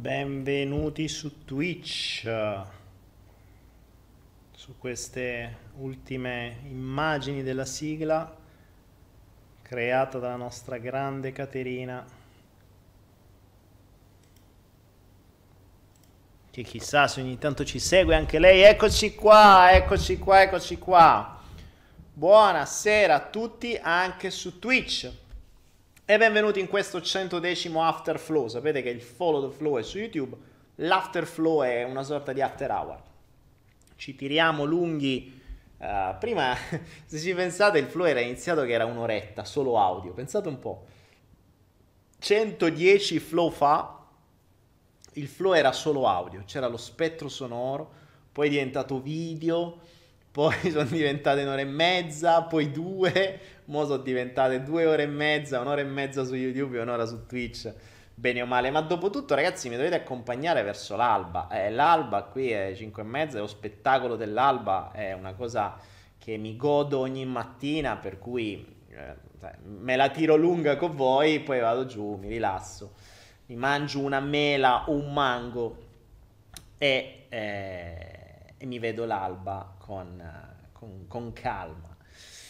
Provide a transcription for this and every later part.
Benvenuti su Twitch, su queste ultime immagini della sigla creata dalla nostra grande Caterina, che chissà se ogni tanto ci segue anche lei. Eccoci qua, eccoci qua, eccoci qua. Buonasera a tutti anche su Twitch. E benvenuti in questo 110 After Flow. Sapete che il follow the flow è su YouTube, l'after flow è una sorta di after hour. Ci tiriamo lunghi. eh, prima, se ci pensate, il flow era iniziato che era un'oretta, solo audio. Pensate un po'. 110 flow fa, il flow era solo audio, c'era lo spettro sonoro, poi è diventato video, poi sono diventate un'ora e mezza, poi due, mo sono diventate due ore e mezza, un'ora e mezza su YouTube e un'ora su Twitch, bene o male. Ma dopo tutto, ragazzi, mi dovete accompagnare verso l'alba. Eh, l'alba qui è 5 e mezza, lo spettacolo dell'alba, è una cosa che mi godo ogni mattina, per cui eh, me la tiro lunga con voi, poi vado giù, mi rilasso, mi mangio una mela un mango e, eh, e mi vedo l'alba con, eh, con- con calma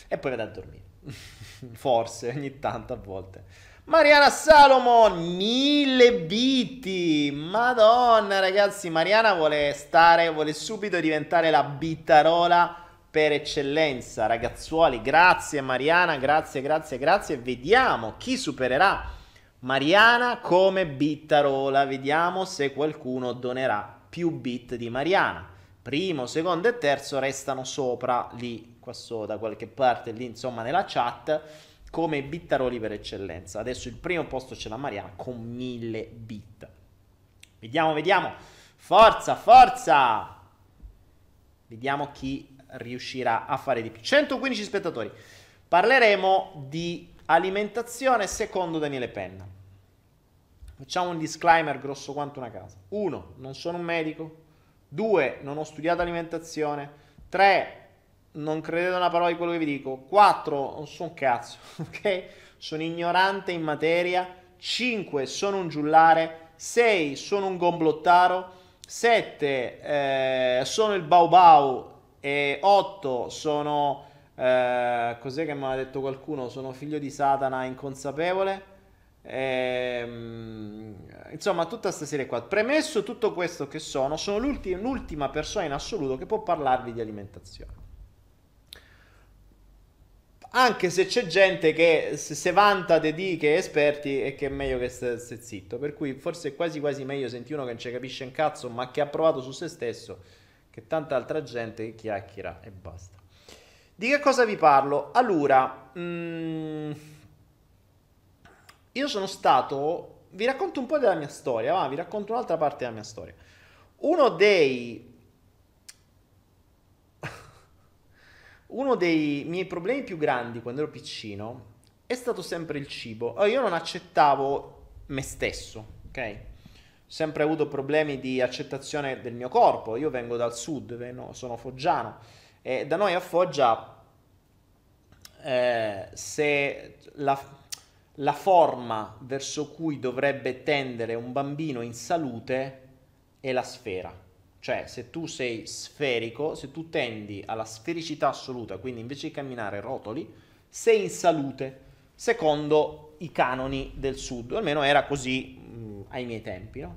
e poi vado a dormire. Forse ogni tanto a volte. Mariana Salomon, mille biti. Madonna, ragazzi, Mariana vuole stare, vuole subito diventare la bittarola per eccellenza. Ragazzuoli, grazie Mariana, grazie, grazie, grazie. Vediamo chi supererà Mariana come bittarola. Vediamo se qualcuno donerà più bit di Mariana. Primo, secondo e terzo restano sopra lì, qua so, da qualche parte lì, insomma, nella chat. come bittaroli per eccellenza. Adesso il primo posto c'è la Mariana con 1000 bit. Vediamo, vediamo. Forza, forza! Vediamo chi riuscirà a fare di più. 115 spettatori. Parleremo di alimentazione secondo Daniele Penna. Facciamo un disclaimer grosso quanto una casa. 1. Non sono un medico. 2. Non ho studiato alimentazione. 3 non credete una parola di quello che vi dico. 4, non sono un cazzo, ok? Sono ignorante in materia. 5, sono un giullare. 6, sono un gomblottaro. 7, eh, sono il bau bau. E 8, sono... Eh, cos'è che mi ha detto qualcuno? Sono figlio di Satana inconsapevole. Ehm, insomma, tutta questa serie qua. Premesso tutto questo che sono, sono l'ultima persona in assoluto che può parlarvi di alimentazione anche se c'è gente che se vanta di di che è esperti e che è meglio che stia zitto. Per cui forse è quasi quasi meglio sentire uno che non ci capisce un cazzo, ma che ha provato su se stesso, che tanta altra gente che chiacchiera e basta. Di che cosa vi parlo? Allora, mm, io sono stato... Vi racconto un po' della mia storia, va? vi racconto un'altra parte della mia storia. Uno dei Uno dei miei problemi più grandi quando ero piccino è stato sempre il cibo. Allora, io non accettavo me stesso, ok? Sempre avuto problemi di accettazione del mio corpo. Io vengo dal sud, sono foggiano. E da noi a Foggia, eh, se la, la forma verso cui dovrebbe tendere un bambino in salute è la sfera cioè, se tu sei sferico, se tu tendi alla sfericità assoluta, quindi invece di camminare rotoli, sei in salute, secondo i canoni del sud. Almeno era così mh, ai miei tempi, no?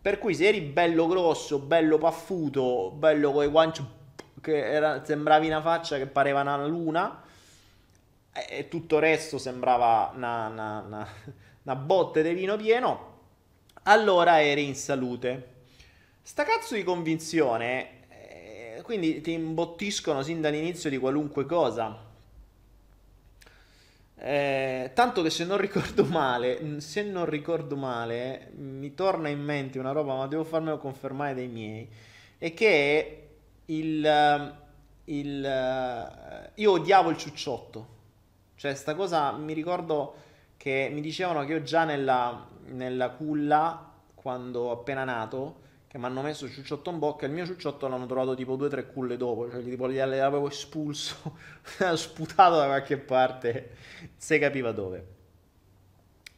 Per cui se eri bello grosso, bello paffuto, bello con i guanci che era, sembravi una faccia che pareva una luna, e tutto il resto sembrava una, una, una, una botte di vino pieno, allora eri in salute. Sta cazzo di convinzione, eh, quindi ti imbottiscono sin dall'inizio di qualunque cosa. Eh, tanto che se non ricordo male, se non ricordo male, mi torna in mente una roba, ma devo farmelo confermare dai miei, è che il, il, io odiavo il ciucciotto. Cioè, sta cosa mi ricordo che mi dicevano che io già nella, nella culla, quando appena nato, che mi hanno messo il ciucciotto in bocca. Il mio ciucciotto l'hanno trovato tipo due o tre culle dopo, cioè tipo li avevo espulso, sputato da qualche parte, se capiva dove.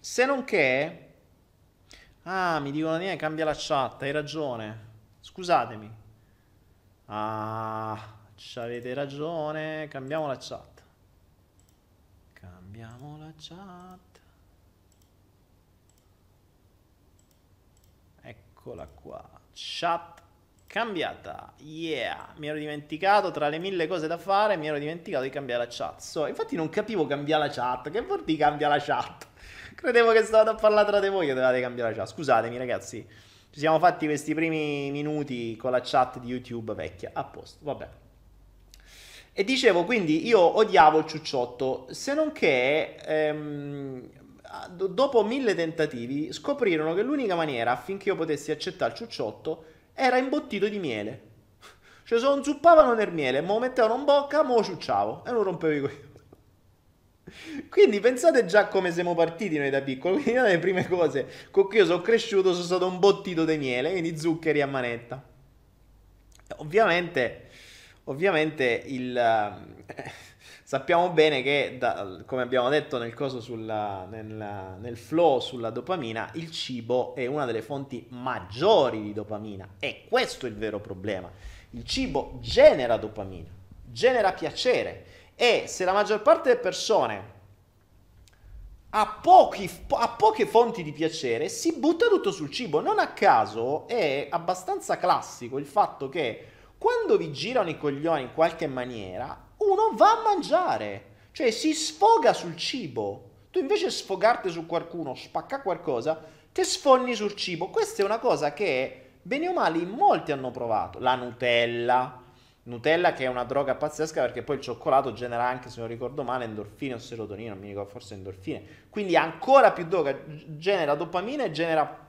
Se non che... Ah, mi dicono niente, cambia la chat, hai ragione. Scusatemi. Ah, avete ragione, cambiamo la chat. Cambiamo la chat. Eccola qua. Chat cambiata. Yeah, mi ero dimenticato tra le mille cose da fare, mi ero dimenticato di cambiare la chat. So, infatti non capivo cambiare la chat. Che vuol dire cambiare la chat? Credevo che stavate a parlare tra di voi che dovevate cambiare la chat. Scusatemi ragazzi. Ci siamo fatti questi primi minuti con la chat di YouTube vecchia. A posto, vabbè. E dicevo, quindi io odiavo il ciucciotto, se non che ehm, dopo mille tentativi, scoprirono che l'unica maniera affinché io potessi accettare il ciucciotto era imbottito di miele. Cioè, se non zuppavano nel miele, me lo mettevano in bocca, me lo ciucciavo e non rompevo i coglioni. Quindi pensate già come siamo partiti noi da piccolo. Quindi una delle prime cose con cui io sono cresciuto sono stato un bottito di miele, quindi zuccheri a manetta. Ovviamente, ovviamente il... Uh, Sappiamo bene che, da, come abbiamo detto nel, sulla, nel, nel flow sulla dopamina, il cibo è una delle fonti maggiori di dopamina. E questo è il vero problema. Il cibo genera dopamina, genera piacere. E se la maggior parte delle persone ha, pochi, ha, poche fonti di piacere, si butta tutto sul cibo. Non a caso è abbastanza classico il fatto che quando vi girano i coglioni in qualche maniera, uno va a mangiare, cioè si sfoga sul cibo. Tu invece sfogarti su qualcuno, spacca qualcosa, ti sfogni sul cibo. Questa è una cosa che, bene o male, in molti hanno provato. La Nutella, Nutella che è una droga pazzesca perché poi il cioccolato genera anche, se non ricordo male, endorfine o serotonina, non mi ricordo, forse endorfine. Quindi ancora più droga, genera dopamina e genera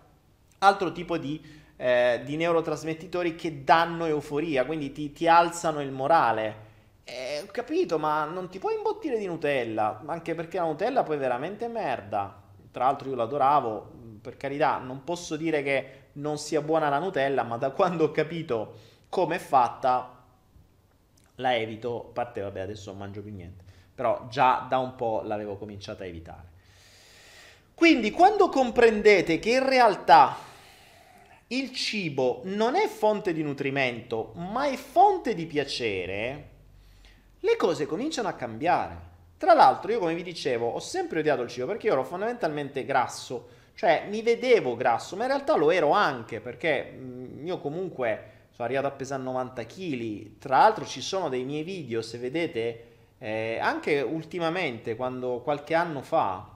altro tipo di, eh, di neurotrasmettitori che danno euforia, quindi ti, ti alzano il morale. Eh, ho capito, ma non ti puoi imbottire di Nutella, anche perché la Nutella poi è veramente merda. Tra l'altro io l'adoravo, per carità, non posso dire che non sia buona la Nutella, ma da quando ho capito come è fatta la evito, a parte vabbè adesso non mangio più niente, però già da un po' l'avevo cominciata a evitare. Quindi quando comprendete che in realtà il cibo non è fonte di nutrimento, ma è fonte di piacere, le cose cominciano a cambiare. Tra l'altro, io come vi dicevo, ho sempre odiato il cibo perché io ero fondamentalmente grasso, cioè mi vedevo grasso, ma in realtà lo ero anche perché mm, io comunque sono arrivato a pesare 90 kg. Tra l'altro ci sono dei miei video, se vedete, eh, anche ultimamente, quando qualche anno fa,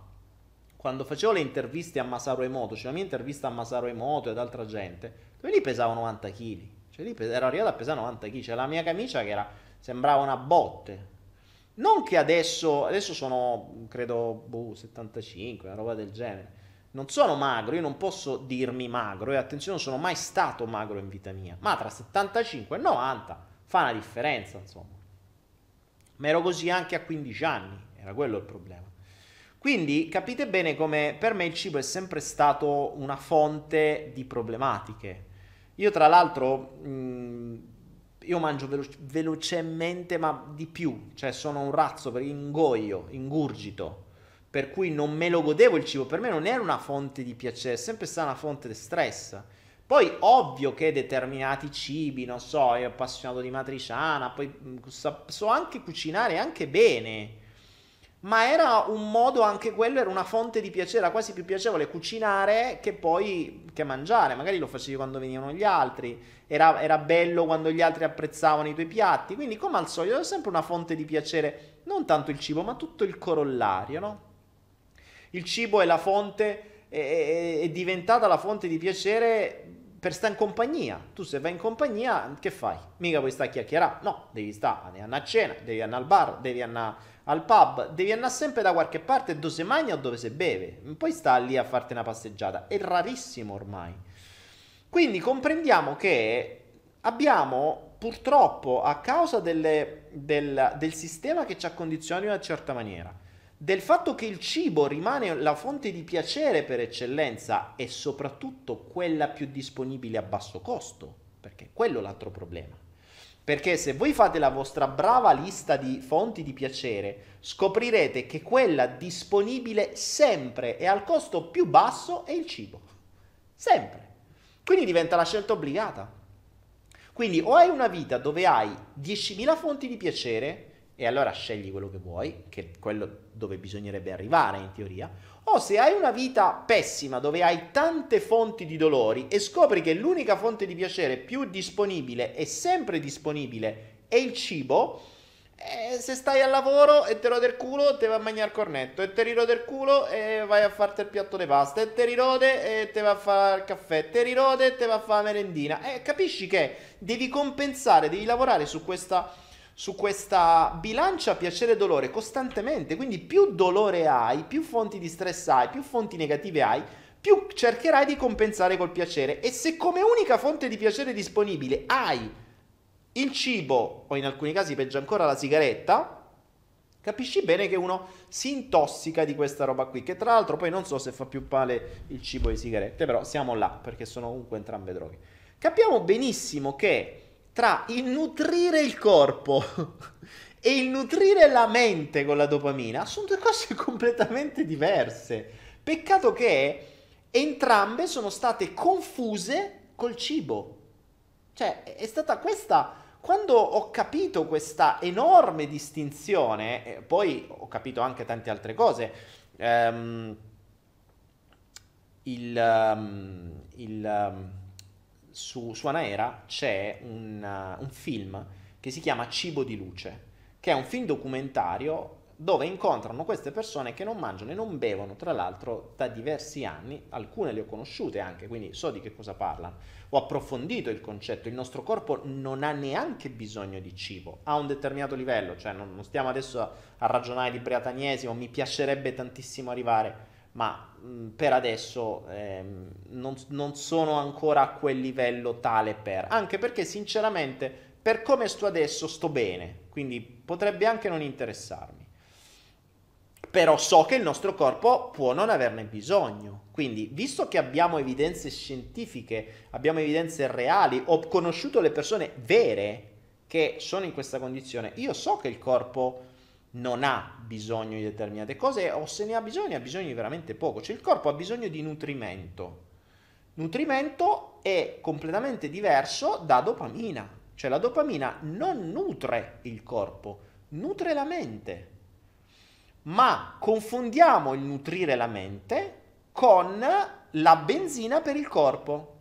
quando facevo le interviste a Masaru Emoto, cioè la mia intervista a Masaru Emoto ed altra gente, dove lì pesavo 90 kg. Cioè lì ero arrivato a pesare 90 kg. Cioè la mia camicia che era, sembrava una botte. Non che adesso, adesso sono, credo, boh, 75, una roba del genere non sono magro, io non posso dirmi magro, e attenzione, non sono mai stato magro in vita mia, ma tra 75 e 90 fa una differenza, insomma. Ma ero così anche a 15 anni, era quello il problema. Quindi capite bene come per me il cibo è sempre stato una fonte di problematiche. Io tra l'altro mh, io mangio velo- velocemente ma di più, cioè sono un razzo per ingoio, ingurgito per cui non me lo godevo il cibo, per me non era una fonte di piacere, è sempre stata una fonte di stress. Poi ovvio che determinati cibi, non so, io appassionato di matriciana, poi mm, so anche cucinare anche bene, ma era un modo anche quello, era una fonte di piacere, era quasi più piacevole cucinare che poi che mangiare, magari lo facevi quando venivano gli altri, era, era bello quando gli altri apprezzavano i tuoi piatti, quindi come al solito era sempre una fonte di piacere, non tanto il cibo, ma tutto il corollario, no? Il cibo è la fonte, è, è, è diventata la fonte di piacere per stare in compagnia. Tu se vai in compagnia, che fai? Mica puoi stare a chiacchierare. No, devi stare, devi andare a cena, devi andare al bar, devi andare al pub, devi andare sempre da qualche parte dove si mangia o dove si beve. Non puoi stare lì a farti una passeggiata. È rarissimo ormai. Quindi comprendiamo che abbiamo purtroppo a causa delle, del, del sistema che ci accondiziona in una certa maniera del fatto che il cibo rimane la fonte di piacere per eccellenza e soprattutto quella più disponibile a basso costo, perché quello è l'altro problema. Perché se voi fate la vostra brava lista di fonti di piacere, scoprirete che quella disponibile sempre e al costo più basso è il cibo. Sempre. Quindi diventa la scelta obbligata. Quindi o hai una vita dove hai 10.000 fonti di piacere e allora scegli quello che vuoi, che è quello dove bisognerebbe arrivare in teoria, o se hai una vita pessima dove hai tante fonti di dolori e scopri che l'unica fonte di piacere più disponibile e sempre disponibile è il cibo, eh, se stai al lavoro e te rode il culo, te va a mangiare il cornetto, e te rirode il culo e vai a farti il piatto di pasta, e te rirode e te va a fare il caffè, te rirode e te va a fare la merendina. Eh, capisci che devi compensare, devi lavorare su questa su questa bilancia piacere-dolore costantemente, quindi più dolore hai, più fonti di stress hai, più fonti negative hai, più cercherai di compensare col piacere e se come unica fonte di piacere disponibile hai il cibo o in alcuni casi peggio ancora la sigaretta, capisci bene che uno si intossica di questa roba qui, che tra l'altro poi non so se fa più male il cibo e le sigarette, però siamo là perché sono comunque entrambe droghe. Capiamo benissimo che tra il nutrire il corpo e il nutrire la mente con la dopamina sono due cose completamente diverse. Peccato che entrambe sono state confuse col cibo. Cioè, è stata questa quando ho capito questa enorme distinzione, poi ho capito anche tante altre cose. Um, il, um, il um, su, su Anaera c'è un, uh, un film che si chiama Cibo di luce, che è un film documentario dove incontrano queste persone che non mangiano e non bevono, tra l'altro, da diversi anni, alcune le ho conosciute anche, quindi so di che cosa parlano. Ho approfondito il concetto, il nostro corpo non ha neanche bisogno di cibo, a un determinato livello, cioè non, non stiamo adesso a, a ragionare di breatanesimo, mi piacerebbe tantissimo arrivare, ma mh, per adesso ehm, non, non sono ancora a quel livello tale per, anche perché sinceramente per come sto adesso sto bene, quindi potrebbe anche non interessarmi però so che il nostro corpo può non averne bisogno. Quindi, visto che abbiamo evidenze scientifiche, abbiamo evidenze reali, ho conosciuto le persone vere che sono in questa condizione, io so che il corpo non ha bisogno di determinate cose o se ne ha bisogno, ha bisogno di veramente poco. Cioè il corpo ha bisogno di nutrimento. Nutrimento è completamente diverso da dopamina. Cioè la dopamina non nutre il corpo, nutre la mente ma confondiamo il nutrire la mente con la benzina per il corpo.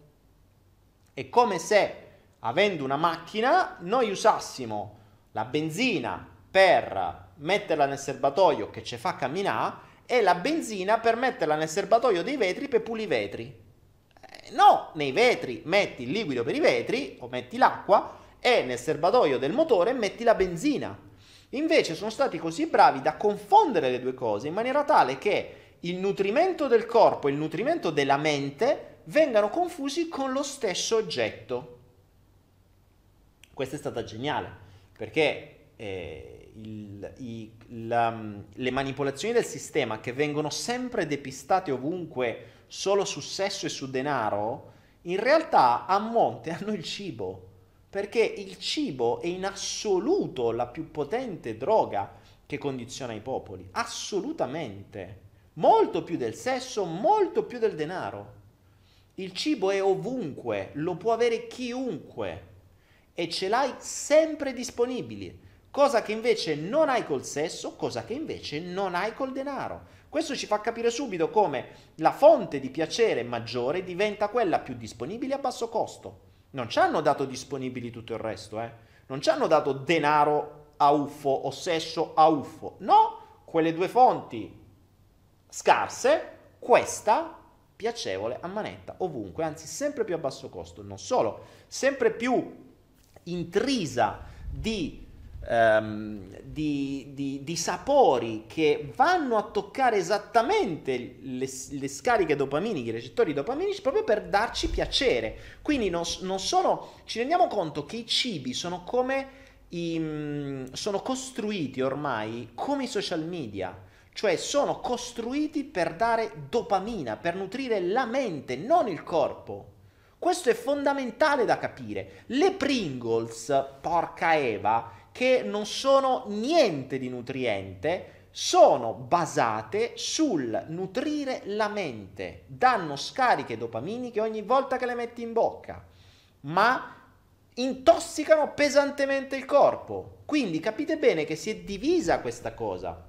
È come se, avendo una macchina, noi usassimo la benzina per metterla nel serbatoio che ci fa camminare e la benzina per metterla nel serbatoio dei vetri per pulire i vetri. Eh, no, nei vetri metti il liquido per i vetri o metti l'acqua e nel serbatoio del motore metti la benzina. Invece sono stati così bravi da confondere le due cose in maniera tale che il nutrimento del corpo e il nutrimento della mente vengano confusi con lo stesso oggetto. Questa è stata geniale perché eh, il, i, la, le manipolazioni del sistema che vengono sempre depistate ovunque solo su sesso e su denaro, in realtà a monte hanno il cibo. Perché il cibo è in assoluto la più potente droga che condiziona i popoli, assolutamente, molto più del sesso, molto più del denaro. Il cibo è ovunque, lo può avere chiunque. E ce l'hai sempre disponibile, cosa che invece non hai col sesso, cosa che invece non hai col denaro. Questo ci fa capire subito come la fonte di piacere maggiore diventa quella più disponibile a basso costo. Non ci hanno dato disponibili tutto il resto, eh? Non ci hanno dato denaro a uffo o sesso a uffo. No, quelle due fonti scarse, questa piacevole a manetta ovunque, anzi sempre più a basso costo, non solo, sempre più intrisa di um, di, di, di, sapori che vanno a toccare esattamente le, le, scariche dopaminiche, i recettori dopaminici, proprio per darci piacere. Quindi non, non sono, ci rendiamo conto che i cibi sono come i, mm, sono costruiti ormai come i social media. Cioè sono costruiti per dare dopamina, per nutrire la mente, non il corpo. Questo è fondamentale da capire. Le Pringles, porca Eva, che non sono niente di nutriente, sono basate sul nutrire la mente, danno scariche dopaminiche ogni volta che le metti in bocca, ma intossicano pesantemente il corpo. Quindi capite bene che si è divisa questa cosa.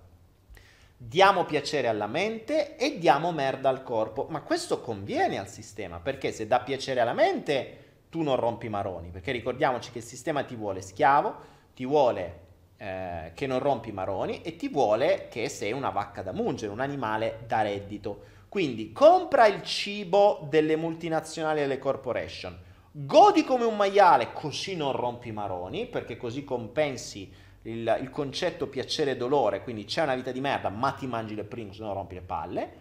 Diamo piacere alla mente e diamo merda al corpo, ma questo conviene al sistema, perché se dà piacere alla mente tu non rompi maroni, perché ricordiamoci che il sistema ti vuole schiavo, ti vuole eh, che non rompi i maroni e ti vuole che sei una vacca da mungere, un animale da reddito. Quindi compra il cibo delle multinazionali e delle corporation, godi come un maiale così non rompi i maroni, perché così compensi il, il concetto piacere-dolore, quindi c'è una vita di merda, ma ti mangi le prime, se no rompi le palle,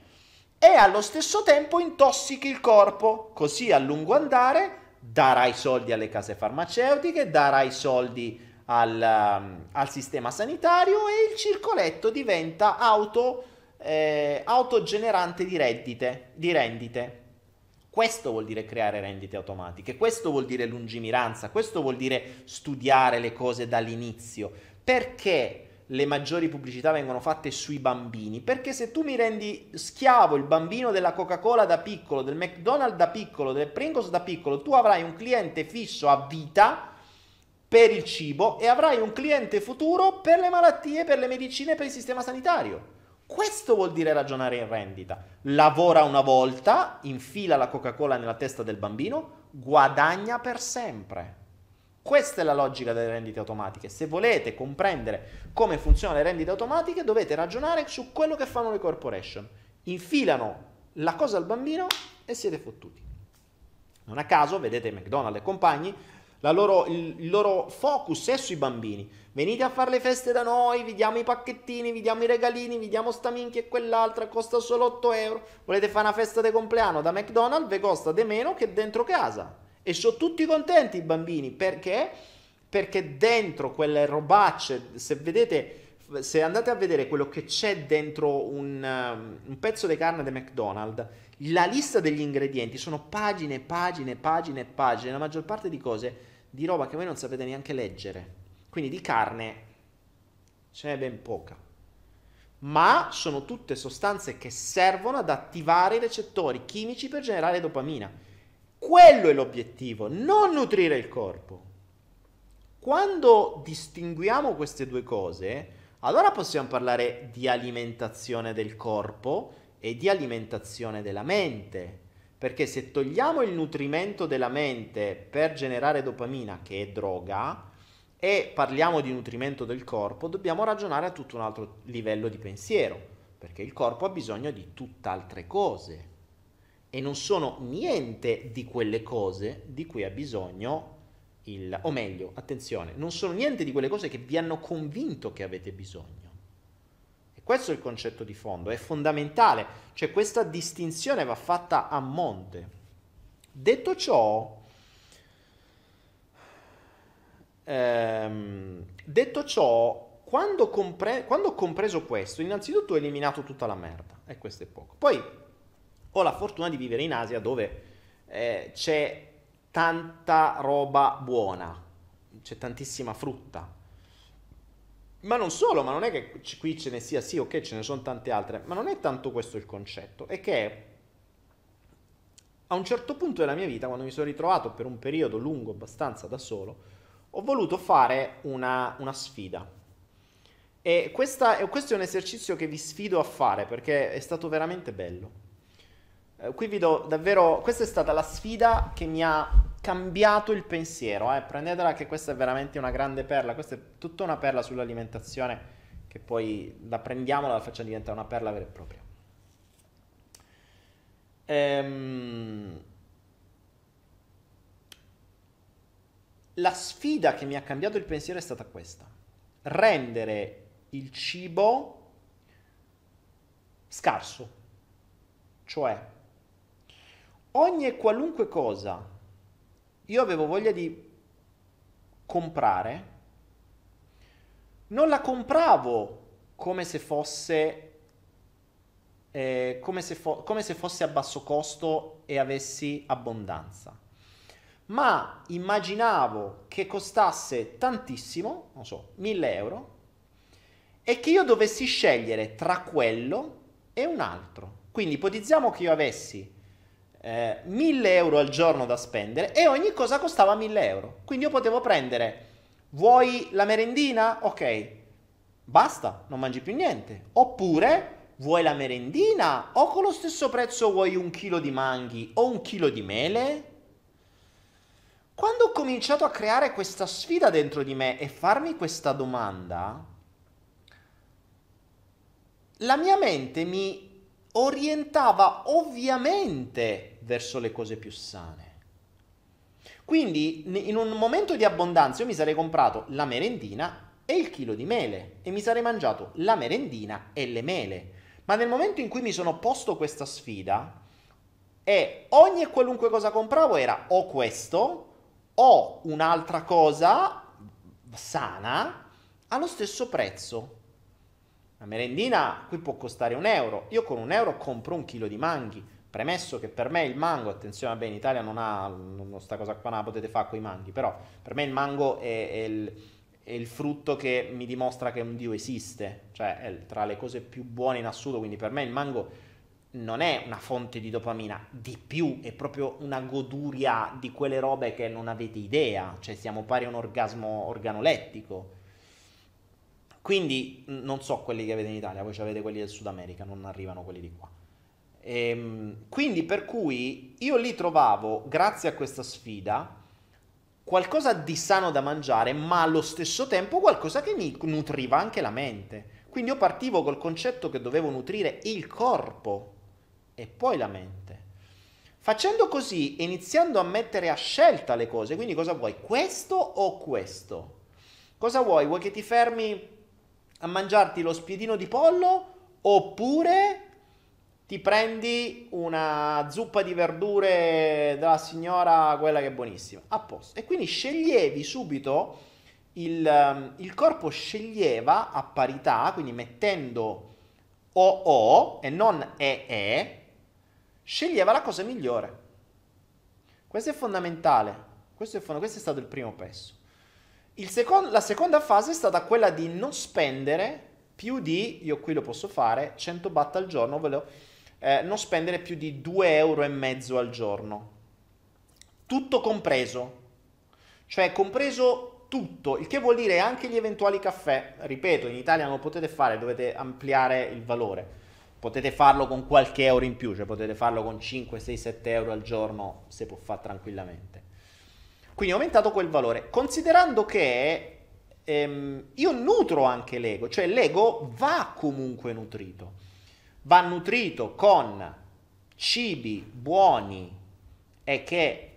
e allo stesso tempo intossichi il corpo, così a lungo andare darai soldi alle case farmaceutiche, darai soldi al, um, al sistema sanitario e il circoletto diventa auto, eh, autogenerante di, reddite, di rendite. Questo vuol dire creare rendite automatiche, questo vuol dire lungimiranza, questo vuol dire studiare le cose dall'inizio. Perché le maggiori pubblicità vengono fatte sui bambini? Perché se tu mi rendi schiavo il bambino della Coca-Cola da piccolo, del McDonald's da piccolo, del Pringles da piccolo, tu avrai un cliente fisso a vita per il cibo e avrai un cliente futuro per le malattie, per le medicine, per il sistema sanitario. Questo vuol dire ragionare in rendita. Lavora una volta, infila la Coca-Cola nella testa del bambino, guadagna per sempre. Questa è la logica delle rendite automatiche. Se volete comprendere come funzionano le rendite automatiche, dovete ragionare su quello che fanno le corporation. Infilano la cosa al bambino e siete fottuti. Non a caso, vedete McDonald's e compagni, loro, il, il, loro focus è sui bambini. Venite a fare le feste da noi, vi diamo i pacchettini, vi diamo i regalini, vi diamo sta minchia e quell'altra, costa solo 8 euro. Volete fare una festa di compleanno da McDonald's, vi costa di meno che dentro casa. E sono tutti contenti i bambini perché? Perché dentro quelle robacce, se vedete, se andate a vedere quello che c'è dentro un, um, un pezzo di carne di McDonald's, la lista degli ingredienti sono pagine, pagine, pagine, pagine, la maggior parte di cose di roba che voi non sapete neanche leggere. Quindi di carne ce n'è ben poca. Ma sono tutte sostanze che servono ad attivare i recettori chimici per generare dopamina. Quello è l'obiettivo, non nutrire il corpo. Quando distinguiamo queste due cose, allora possiamo parlare di alimentazione del corpo e di alimentazione della mente. Perché se togliamo il nutrimento della mente per generare dopamina, che è droga, e parliamo di nutrimento del corpo, dobbiamo ragionare a tutto un altro livello di pensiero, perché il corpo ha bisogno di tutt'altre cose e non sono niente di quelle cose di cui ha bisogno il, o meglio, attenzione, non sono niente di quelle cose che vi hanno convinto che avete bisogno. Questo è il concetto di fondo, è fondamentale, cioè questa distinzione va fatta a monte. Detto ciò, ehm, detto ciò, quando, compre- quando ho compreso questo, innanzitutto ho eliminato tutta la merda, e questo è poco. Poi ho la fortuna di vivere in Asia dove eh, c'è tanta roba buona, c'è tantissima frutta. Ma non solo, ma non è che qui ce ne sia, sì, ok, ce ne sono tante altre, ma non è tanto questo il concetto, è che a un certo punto della mia vita, quando mi sono ritrovato per un periodo lungo abbastanza da solo, ho voluto fare una, una sfida. E questa, questo è un esercizio che vi sfido a fare perché è stato veramente bello. Eh, qui vi do davvero, questa è stata la sfida che mi ha cambiato il pensiero, eh. prendetela che questa è veramente una grande perla, questa è tutta una perla sull'alimentazione che poi la prendiamo e la facciamo diventare una perla vera e propria. Ehm... La sfida che mi ha cambiato il pensiero è stata questa, rendere il cibo scarso, cioè ogni e qualunque cosa io avevo voglia di comprare, non la compravo come se fosse, eh, come, se fo- come se fosse a basso costo e avessi abbondanza, ma immaginavo che costasse tantissimo, non so, 1000 euro, e che io dovessi scegliere tra quello e un altro. Quindi ipotizziamo che io avessi eh, 1000 euro al giorno da spendere e ogni cosa costava 1000 euro. Quindi io potevo prendere, vuoi la merendina? Ok, basta, non mangi più niente. Oppure, vuoi la merendina o con lo stesso prezzo vuoi un chilo di manghi o un chilo di mele? Quando ho cominciato a creare questa sfida dentro di me e farmi questa domanda, la mia mente mi orientava ovviamente verso le cose più sane. Quindi in un momento di abbondanza io mi sarei comprato la merendina e il chilo di mele e mi sarei mangiato la merendina e le mele. Ma nel momento in cui mi sono posto questa sfida e ogni e qualunque cosa compravo era o questo o un'altra cosa sana allo stesso prezzo. La merendina qui può costare un euro. Io con un euro compro un chilo di manghi. Premesso che per me il mango, attenzione, vabbè, in Italia non ha non sta cosa qua, non la potete fare con i manghi, però per me il mango è, è, il, è, il, frutto che mi dimostra che un Dio esiste, cioè è tra le cose più buone in assoluto, quindi per me il mango non è una fonte di dopamina, di più è proprio una goduria di quelle robe che non avete idea, cioè siamo pari a un orgasmo organolettico quindi non so quelli che avete in Italia, voi avete quelli del Sud America, non arrivano quelli di qua. Ehm, quindi per cui io lì trovavo, grazie a questa sfida, qualcosa di sano da mangiare, ma allo stesso tempo qualcosa che mi nutriva anche la mente. Quindi io partivo col concetto che dovevo nutrire il corpo e poi la mente. Facendo così, iniziando a mettere a scelta le cose, quindi cosa vuoi? Questo o questo? Cosa vuoi? Vuoi che ti fermi a mangiarti lo spiedino di pollo oppure ti prendi una zuppa di verdure della signora, quella che è buonissima, a posto. E quindi sceglievi subito, il, ehm, il corpo sceglieva a parità, quindi mettendo OO e non EE, sceglieva la cosa migliore. Questo è fondamentale, questo è, fond- questo è stato il primo passo. Il second- la seconda fase è stata quella di non spendere più di, io qui lo posso fare, 100 baht al giorno, ve lo eh, non spendere più di 2 euro al giorno. Tutto compreso. Cioè compreso tutto, il che vuol dire anche gli eventuali caffè. Ripeto, in Italia non lo potete fare, dovete ampliare il valore. Potete farlo con qualche euro in più, cioè potete farlo con 5, 6, 7 euro al giorno, se può fare tranquillamente. Quindi ho aumentato quel valore, considerando che ehm, io nutro anche l'ego, cioè l'ego va comunque nutrito va nutrito con cibi buoni e che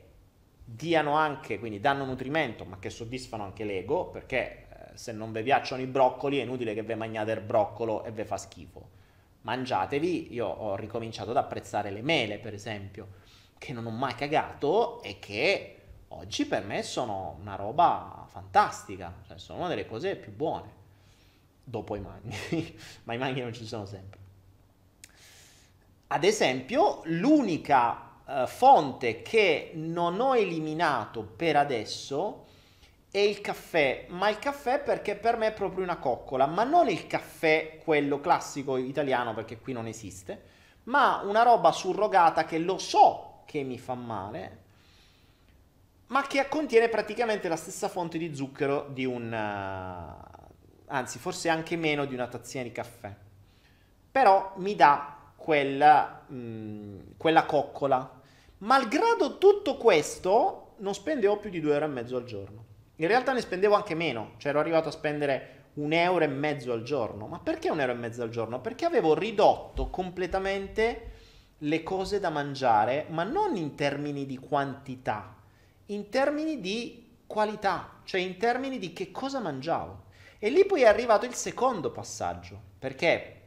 diano anche, quindi danno nutrimento, ma che soddisfano anche l'ego, perché eh, se non vi piacciono i broccoli è inutile che vi mangiate il broccolo e vi fa schifo. Mangiatevi, io ho ricominciato ad apprezzare le mele, per esempio, che non ho mai cagato e che oggi per me sono una roba fantastica, cioè sono una delle cose più buone, dopo i magni, ma i magni non ci sono sempre. Ad esempio, l'unica uh, fonte che non ho eliminato per adesso è il caffè, ma il caffè perché per me è proprio una coccola, ma non il caffè quello classico italiano perché qui non esiste, ma una roba surrogata che lo so che mi fa male, ma che contiene praticamente la stessa fonte di zucchero di un... Uh, anzi, forse anche meno di una tazzina di caffè. Però mi dà quella, mh, mm, quella coccola. Malgrado tutto questo, non spendevo più di 2,5 euro al giorno. In realtà ne spendevo anche meno, cioè ero arrivato a spendere un euro e mezzo al giorno. Ma perché un euro e mezzo al giorno? Perché avevo ridotto completamente le cose da mangiare, ma non in termini di quantità, in termini di qualità, cioè in termini di che cosa mangiavo. E lì poi è arrivato il secondo passaggio, perché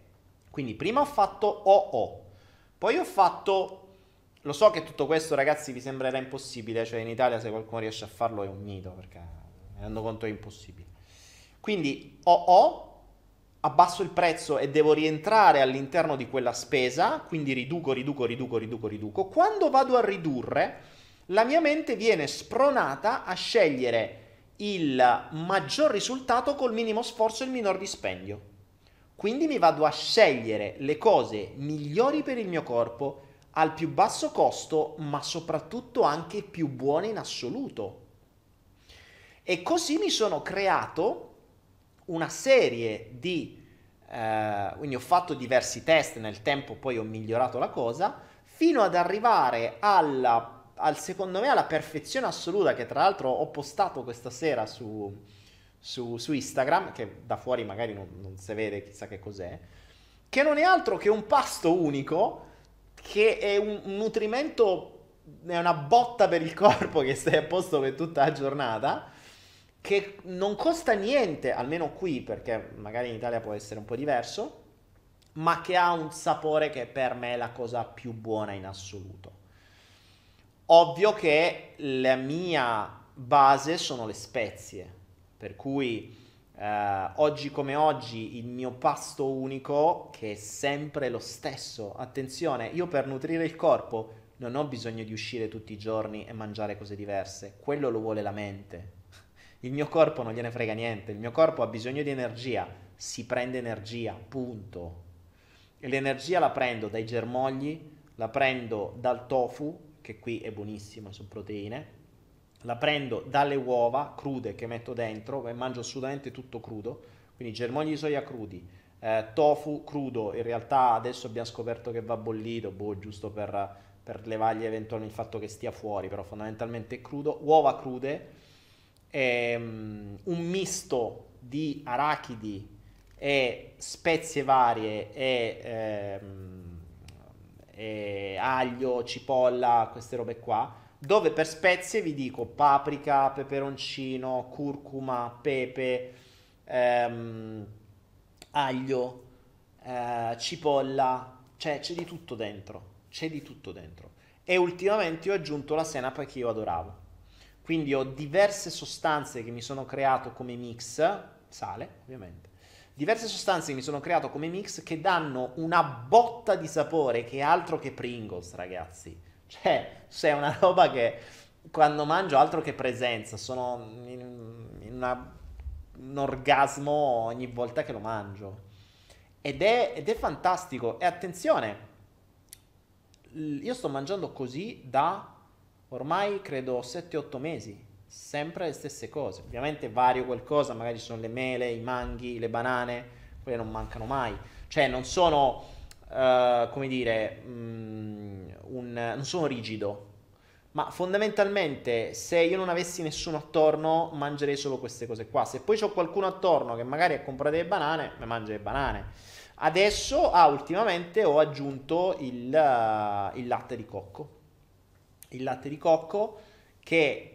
quindi prima ho fatto OO, poi ho fatto... Lo so che tutto questo ragazzi vi sembrerà impossibile, cioè in Italia se qualcuno riesce a farlo è un mito, perché mi rendo conto è impossibile. Quindi OO, abbasso il prezzo e devo rientrare all'interno di quella spesa, quindi riduco, riduco, riduco, riduco, riduco. Quando vado a ridurre, la mia mente viene spronata a scegliere il maggior risultato col minimo sforzo e il minor dispendio. Quindi mi vado a scegliere le cose migliori per il mio corpo al più basso costo, ma soprattutto anche più buone in assoluto. E così mi sono creato una serie di... Eh, quindi ho fatto diversi test nel tempo, poi ho migliorato la cosa, fino ad arrivare alla, al, secondo me alla perfezione assoluta, che tra l'altro ho postato questa sera su, su, su Instagram, che da fuori magari non, non si vede chissà che cos'è, che non è altro che un pasto unico, che è un, un nutrimento, è una botta per il corpo che stai a posto per tutta la giornata, che non costa niente, almeno qui, perché magari in Italia può essere un po' diverso, ma che ha un sapore che per me è la cosa più buona in assoluto. Ovvio che la mia base sono le spezie, per cui eh, oggi come oggi il mio pasto unico, che è sempre lo stesso, attenzione, io per nutrire il corpo non ho bisogno di uscire tutti i giorni e mangiare cose diverse, quello lo vuole la mente. Il mio corpo non gliene frega niente, il mio corpo ha bisogno di energia, si prende energia, punto. E l'energia la prendo dai germogli, la prendo dal tofu, che qui è buonissimo, sono proteine, la prendo dalle uova crude che metto dentro e mangio assolutamente tutto crudo, quindi germogli di soia crudi, eh, tofu crudo, in realtà adesso abbiamo scoperto che va bollito, boh, giusto per, per levargli eventualmente il fatto che stia fuori, però fondamentalmente è crudo, uova crude, ehm, un misto di arachidi e spezie varie e, ehm, e aglio, cipolla, queste robe qua, dove per spezie vi dico paprika, peperoncino, curcuma, pepe, ehm, aglio, eh, cipolla, cioè c'è di tutto dentro, c'è di tutto dentro. E ultimamente ho aggiunto la senape che io adoravo. Quindi ho diverse sostanze che mi sono creato come mix, sale ovviamente, diverse sostanze che mi sono creato come mix che danno una botta di sapore che è altro che Pringles, ragazzi. Cioè, c'è una roba che quando mangio altro che presenza, sono in, in una, un orgasmo ogni volta che lo mangio. Ed è, ed è fantastico. E attenzione, io sto mangiando così da ormai credo 7-8 mesi, sempre le stesse cose. Ovviamente vario qualcosa, magari ci sono le mele, i manghi, le banane, quelle non mancano mai. Cioè non sono, uh, come dire, um, un, non sono rigido, ma fondamentalmente se io non avessi nessuno attorno mangerei solo queste cose qua. Se poi c'ho qualcuno attorno che magari ha comprato le banane, mi mangio le banane. Adesso, ah, ultimamente ho aggiunto il, uh, il latte di cocco. Il latte di cocco che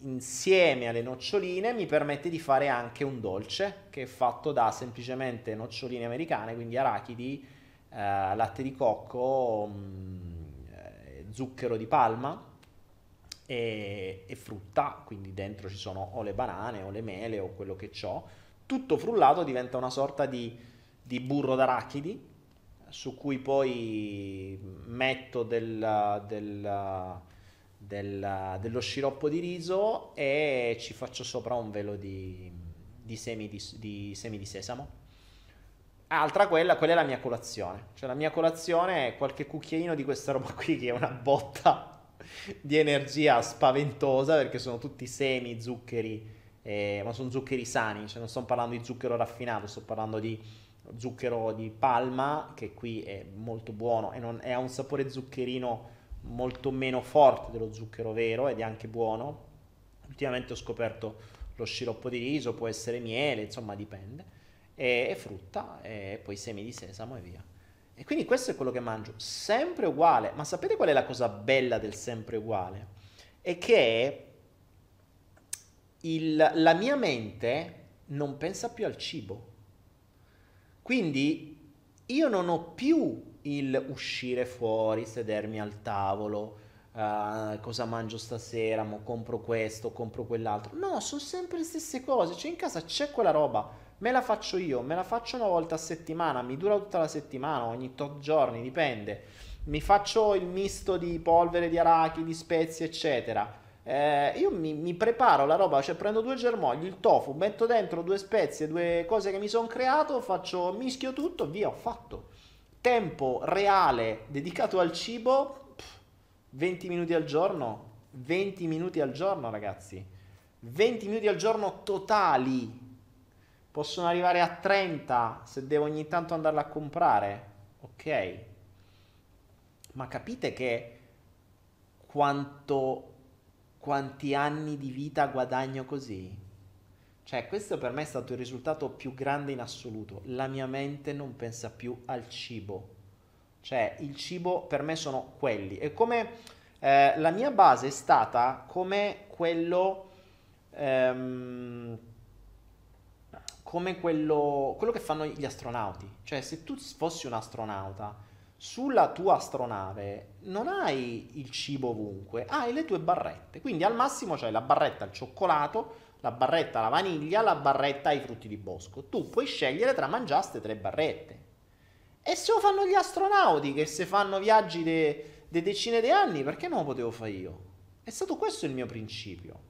insieme alle noccioline mi permette di fare anche un dolce che è fatto da semplicemente noccioline americane, quindi arachidi, eh, latte di cocco, eh, zucchero di palma e, e, frutta, quindi dentro ci sono o le banane o le mele o quello che ho. Tutto frullato diventa una sorta di di burro d'arachidi su cui poi metto del, del, del, dello sciroppo di riso e ci faccio sopra un velo di, di, semi, di, di semi di sesamo. Altra quella, quella è la mia colazione. Cioè la mia colazione è qualche cucchiaino di questa roba qui che è una botta di energia spaventosa perché sono tutti semi, zuccheri, eh, ma sono zuccheri sani, cioè non sto parlando di zucchero raffinato, sto parlando di zucchero di palma che qui è molto buono e, non, ha un sapore zuccherino molto meno forte dello zucchero vero ed è anche buono. Ultimamente ho scoperto lo sciroppo di riso, può essere miele, insomma dipende, e, e frutta e poi semi di sesamo e via. E quindi questo è quello che mangio, sempre uguale, ma sapete qual è la cosa bella del sempre uguale? È che il, la mia mente non pensa più al cibo quindi io non ho più il uscire fuori, sedermi al tavolo, uh, cosa mangio stasera, mo compro questo, compro quell'altro. No, sono sempre le stesse cose. Cioè in casa c'è quella roba, me la faccio io, me la faccio una volta a settimana, mi dura tutta la settimana, ogni tot giorni, dipende. Mi faccio il misto di polvere di arachidi, spezie, eccetera eh, io mi, mi, preparo la roba, cioè prendo due germogli, il tofu, metto dentro due spezie, due cose che mi sono creato, faccio, mischio tutto, via, ho fatto. Tempo reale dedicato al cibo, pff, 20 minuti al giorno, 20 minuti al giorno ragazzi, 20 minuti al giorno totali. Possono arrivare a 30 se devo ogni tanto andarla a comprare, ok? Ma capite che quanto quanti anni di vita guadagno così? Cioè, questo per me è stato il risultato più grande in assoluto. La mia mente non pensa più al cibo. Cioè, il cibo per me sono quelli. E come eh, la mia base è stata come quello... Ehm, come quello, quello che fanno gli astronauti. Cioè, se tu fossi un astronauta sulla tua astronave non hai il cibo ovunque, hai le tue barrette. Quindi al massimo c'hai la barretta al cioccolato, la barretta alla vaniglia, la barretta ai frutti di bosco. Tu puoi scegliere tra mangiaste tre barrette. E se lo fanno gli astronauti che se fanno viaggi di de decine di anni, perché non lo potevo fare io? È stato questo il mio principio.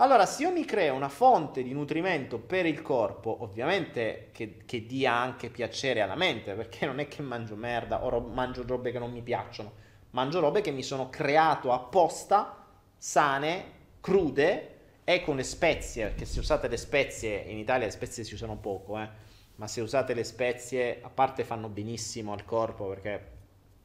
Allora, se io mi creo una fonte di nutrimento per il corpo, ovviamente che, che, dia anche piacere alla mente, perché non è che mangio merda o ro- mangio robe che non mi piacciono, mangio robe che mi sono creato apposta, sane, crude e con le spezie, perché se usate le spezie, in Italia le spezie si usano poco, eh, ma se usate le spezie, a parte fanno benissimo al corpo, perché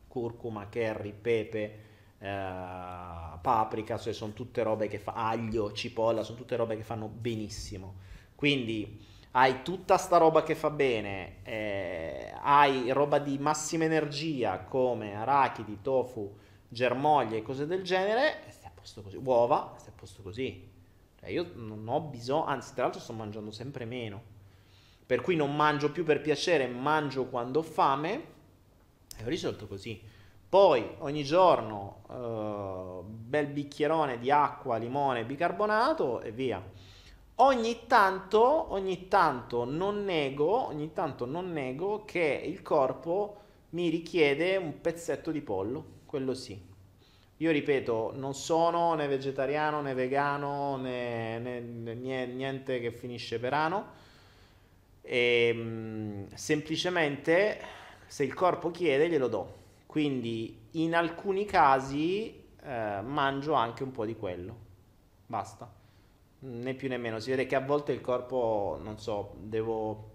curcuma, curry, pepe, eh, paprika, cioè sono tutte robe che fa aglio, cipolla, sono tutte robe che fanno benissimo. Quindi hai tutta sta roba che fa bene, eh, hai roba di massima energia come arachidi, tofu, germoglie e cose del genere, e stai a posto così, uova, stai a posto così. Cioè io non ho bisogno, anzi tra l'altro sto mangiando sempre meno, per cui non mangio più per piacere, mangio quando ho fame e ho risolto così. Poi ogni giorno uh, bel bicchierone di acqua, limone, bicarbonato e via. Ogni tanto, ogni tanto non nego, ogni tanto non nego che il corpo mi richiede un pezzetto di pollo, quello sì. Io ripeto, non sono né vegetariano né vegano né, né, né niente che finisce per ano. E, ehm, semplicemente se il corpo chiede glielo do quindi in alcuni casi eh, mangio anche un po' di quello. Basta. Né più né meno. Si vede che a volte il corpo, non so, devo...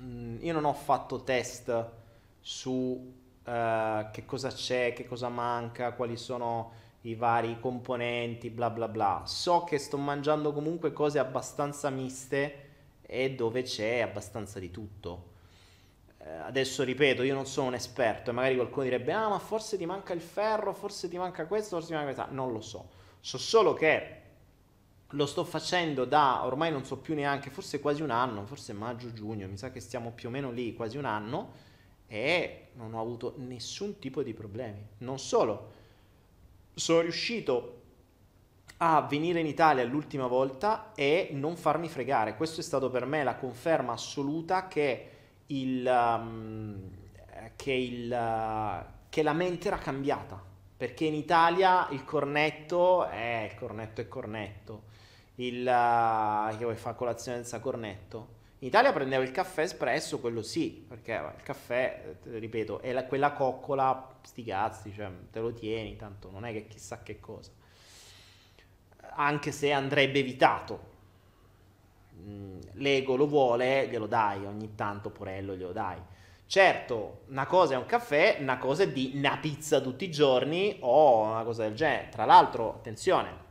Mm, io non ho fatto test su uh, che cosa c'è, che cosa manca, quali sono i vari componenti, bla bla bla. So che sto mangiando comunque cose abbastanza miste e dove c'è abbastanza di tutto. Eh, adesso ripeto, io non sono un esperto e magari qualcuno direbbe, ah ma forse ti manca il ferro, forse ti manca questo, forse ti manca questo. Non lo so. So solo che lo sto facendo da ormai non so più neanche, forse quasi un anno, forse maggio-giugno, mi sa che stiamo più o meno lì, quasi un anno, e non ho avuto nessun tipo di problemi. Non solo, sono riuscito a venire in Italia l'ultima volta e non farmi fregare. Questo è stato per me la conferma assoluta che il, um, che, il, uh, che la mente era cambiata, perché in Italia il cornetto è il cornetto è cornetto, il, uh, che vuoi fare colazione senza cornetto. In Italia prendevo il caffè espresso, quello sì, perché il caffè, ripeto, è la, quella coccola, sti cazzi, cioè te lo tieni, tanto non è che chissà che cosa. Anche se andrebbe evitato, l'ego lo vuole, glielo dai, ogni tanto porello glielo dai. Certo, una cosa è un caffè, una cosa è di una pizza tutti i giorni o una cosa del genere. Tra l'altro, attenzione,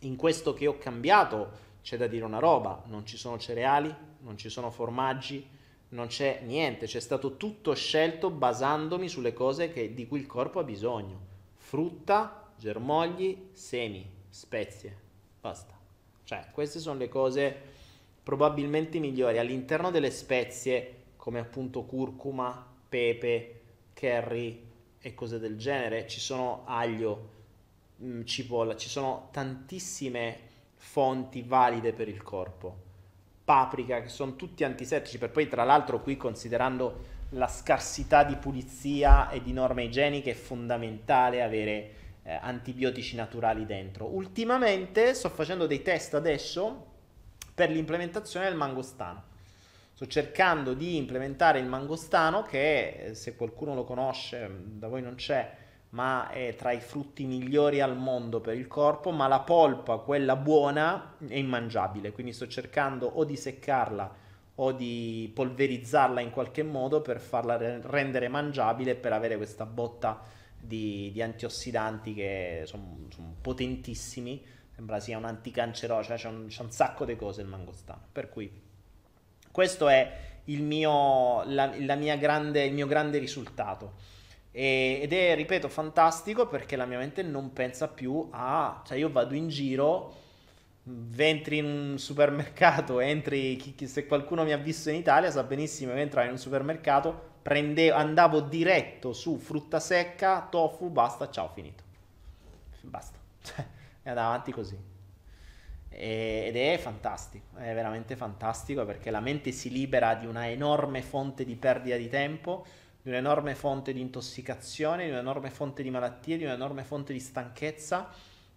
in questo che ho cambiato c'è da dire una roba, non ci sono cereali, non ci sono formaggi, non c'è niente, c'è stato tutto scelto basandomi sulle cose che, di cui il corpo ha bisogno. Frutta, germogli, semi, spezie, basta. Cioè, queste sono le cose probabilmente migliori all'interno delle spezie come appunto curcuma, pepe, curry e cose del genere, ci sono aglio, mm, cipolla, ci sono tantissime fonti valide per il corpo. Paprika, che sono tutti antisettici, per poi tra l'altro qui considerando la scarsità di pulizia e di norme igieniche è fondamentale avere eh, antibiotici naturali dentro. Ultimamente sto facendo dei test adesso per l'implementazione del mangostano. Sto cercando di implementare il mangostano che, eh, se qualcuno lo conosce, da voi non c'è, ma è tra i frutti migliori al mondo per il corpo, ma la polpa, quella buona, è immangiabile, quindi sto cercando o di seccarla o di polverizzarla in qualche modo per farla rendere mangiabile per avere questa botta di, di antiossidanti che sono son potentissimi sembra sia un anticancerogeno, cioè c'è un, c'è un sacco di cose il mangostano. Per cui questo è il mio, la, la grande, il mio grande risultato. E, ed è, ripeto, fantastico perché la mia mente non pensa più a... cioè io vado in giro, entri in un supermercato, entri, chi, chi, se qualcuno mi ha visto in Italia sa benissimo che entravo in un supermercato, prendevo, andavo diretto su frutta secca, tofu, basta, ciao, finito. Basta. E andava avanti così. E, ed è fantastico, è veramente fantastico perché la mente si libera di una enorme fonte di perdita di tempo, di un'enorme fonte di intossicazione, di un'enorme fonte di malattie, di un'enorme fonte di stanchezza,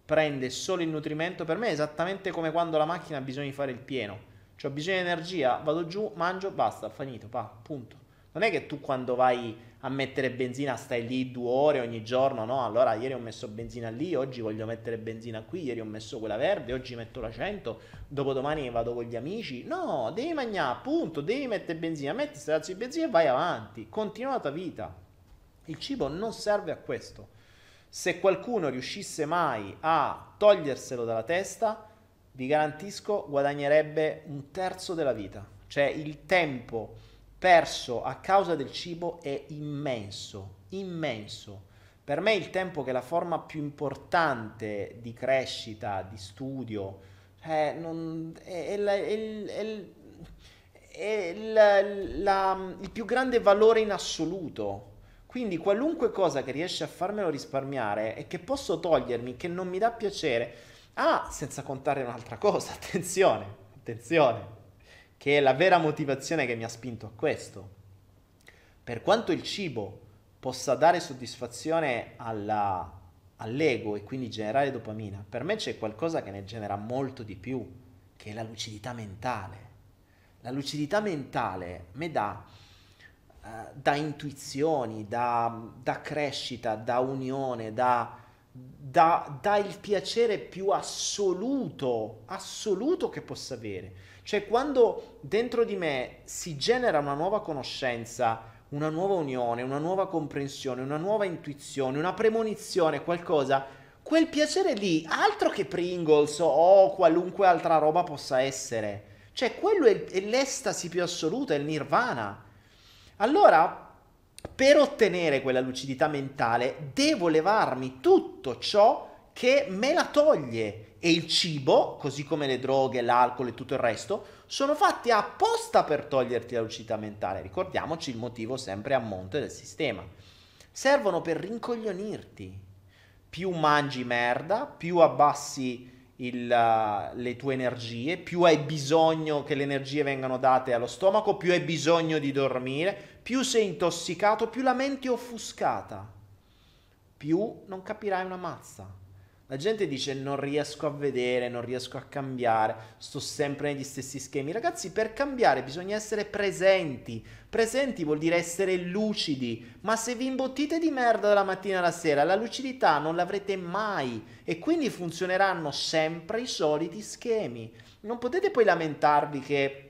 prende solo il nutrimento. Per me è esattamente come quando la macchina ha bisogno di fare il pieno. Cioè ho bisogno di energia, vado giù, mangio, basta, finito, pa, punto. Non è che tu quando vai a mettere benzina stai lì due ore ogni giorno, no? Allora ieri ho messo benzina lì, oggi voglio mettere benzina qui, ieri ho messo quella verde, oggi metto la 100, dopodomani vado con gli amici. No, devi mangiare, appunto, devi mettere benzina, metti strazzi di benzina e vai avanti, continua la tua vita. Il cibo non serve a questo, Se qualcuno riuscisse mai a toglierselo dalla testa, vi garantisco guadagnerebbe un terzo della vita. Cioè il tempo perso a causa del cibo è immenso, immenso. Per me il tempo che è la forma più importante di crescita, di studio, cioè non, è, è, è, è la, la, il più grande valore in assoluto. Quindi qualunque cosa che riesce a farmelo risparmiare e che posso togliermi, che non mi dà piacere, ah, senza contare un'altra cosa, attenzione, attenzione, che è la vera motivazione che mi ha spinto a questo. Per quanto il cibo possa dare soddisfazione alla, all'ego e quindi generare dopamina, per me c'è qualcosa che ne genera molto di più, che è la lucidità mentale. La lucidità mentale mi dà uh, da intuizioni, da, da, crescita, da unione, da, da, da il piacere più assoluto, assoluto che possa avere. Cioè quando dentro di me si genera una nuova conoscenza, una nuova unione, una nuova comprensione, una nuova intuizione, una premonizione, qualcosa, quel piacere lì, altro che Pringles o qualunque altra roba possa essere cioè, quello è, l'estasi più assoluta, è il nirvana. Allora, per ottenere quella lucidità mentale, devo levarmi tutto ciò che me la toglie. E il cibo, così come le droghe, l'alcol e tutto il resto, sono fatti apposta per toglierti la lucidità mentale. Ricordiamoci il motivo sempre a monte del sistema. Servono per rincoglionirti. Più mangi merda, più abbassi il, le tue energie, più hai bisogno che le energie vengano date allo stomaco, più hai bisogno di dormire, più sei intossicato, più la mente è offuscata, più non capirai una mazza. La gente dice non riesco a vedere, non riesco a cambiare, sto sempre negli stessi schemi. Ragazzi, per cambiare bisogna essere presenti. Presenti vuol dire essere lucidi. Ma se vi imbottite di merda dalla mattina alla sera, la lucidità non l'avrete mai. E quindi funzioneranno sempre i soliti schemi. Non potete poi lamentarvi che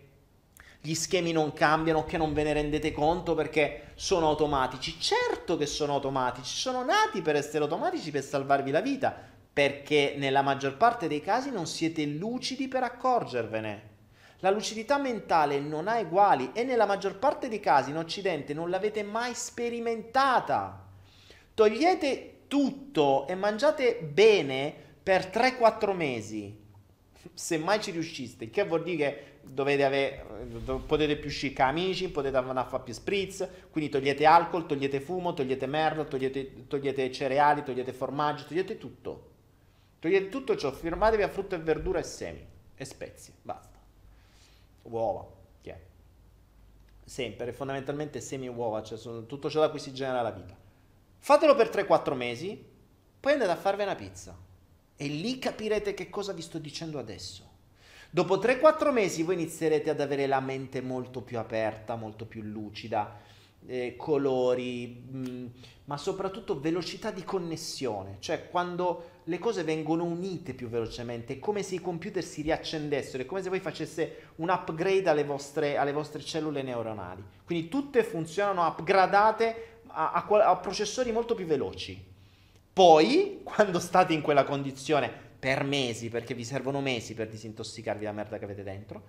gli schemi non cambiano, che non ve ne rendete conto perché sono automatici. Certo che sono automatici, sono nati per essere automatici per salvarvi la vita perché nella maggior parte dei casi non siete lucidi per accorgervene. La lucidità mentale non ha uguali e nella maggior parte dei casi in Occidente non l'avete mai sperimentata. Togliete tutto e mangiate bene per 3-4 mesi, se mai ci riusciste, che vuol dire che dovete avere, potete più uscire con amici, potete andare a fare più spritz, quindi togliete alcol, togliete fumo, togliete merda, togliete, togliete cereali, togliete formaggio, togliete tutto Togliete tutto ciò, firmatevi a frutta e verdura e semi e spezie, basta. Uova, chi è? Sempre, fondamentalmente semi e uova, cioè sono tutto ciò da cui si genera la vita. Fatelo per 3-4 mesi, poi andate a farvi una pizza. E lì capirete che cosa vi sto dicendo adesso. Dopo 3-4 mesi voi inizierete ad avere la mente molto più aperta, molto più lucida, eh, colori, mh, mm, ma soprattutto velocità di connessione, cioè quando le cose vengono unite più velocemente, è come se i computer si riaccendessero, è come se voi facesse un upgrade alle vostre, alle vostre cellule neuronali. Quindi tutte funzionano upgradate a, a, a processori molto più veloci. Poi, quando state in quella condizione per mesi, perché vi servono mesi per disintossicarvi la merda che avete dentro,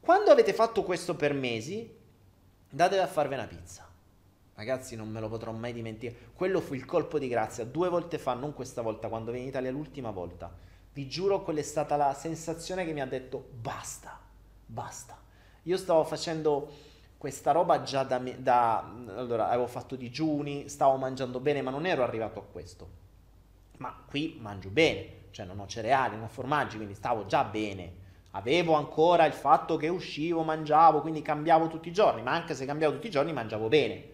quando avete fatto questo per mesi, datevi a farvi una pizza Ragazzi, non me lo potrò mai dimenticare. Quello fu il colpo di grazia. Due volte fa, non questa volta, quando venne in Italia l'ultima volta. Vi giuro, quella è stata la sensazione che mi ha detto basta, basta. Io stavo facendo questa roba già da, da allora avevo fatto digiuni, stavo mangiando bene, ma non ero arrivato a questo. Ma qui mangio bene, cioè non ho cereali, non ho formaggi, quindi stavo già bene. Avevo ancora il fatto che uscivo, mangiavo, quindi cambiavo tutti i giorni, ma anche se cambiavo tutti i giorni mangiavo bene.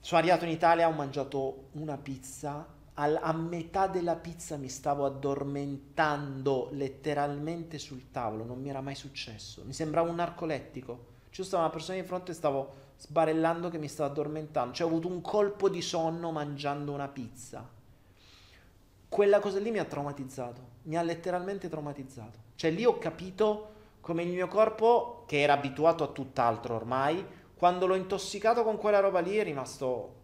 Sono arrivato in Italia, ho mangiato una pizza, Al, a metà della pizza mi stavo addormentando letteralmente sul tavolo, non mi era mai successo, mi sembrava un narcolettico. Ci stava una persona di fronte e stavo sbarellando che mi stava addormentando, cioè ho avuto un colpo di sonno mangiando una pizza. Quella cosa lì mi ha traumatizzato, mi ha letteralmente traumatizzato. Cioè lì ho capito come il mio corpo, che era abituato a tutt'altro ormai, quando l'ho intossicato con quella roba lì è rimasto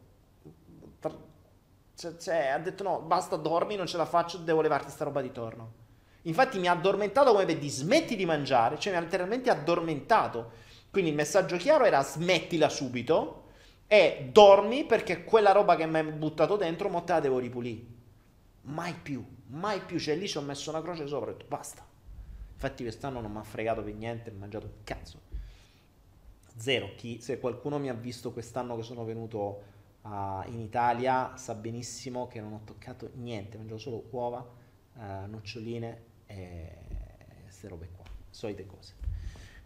Cioè, cioè, ha detto no, basta, dormi, non ce la faccio, devo levarti sta roba di torno. Infatti mi ha addormentato come vedi, smetti di mangiare, cioè mi ha letteralmente addormentato. Quindi il messaggio chiaro era smettila subito e dormi perché quella roba che mi hai buttato dentro mo te la devo ripulire. Mai più, mai più. Cioè lì ci ho messo una croce sopra e ho detto basta. Infatti quest'anno non mi ha fregato per niente, ho mangiato un cazzo. Zero. Chi, se qualcuno mi ha visto quest'anno che sono venuto uh, in Italia sa benissimo che non ho toccato niente, ho mangiato solo uova, uh, noccioline e queste robe qua, solite cose.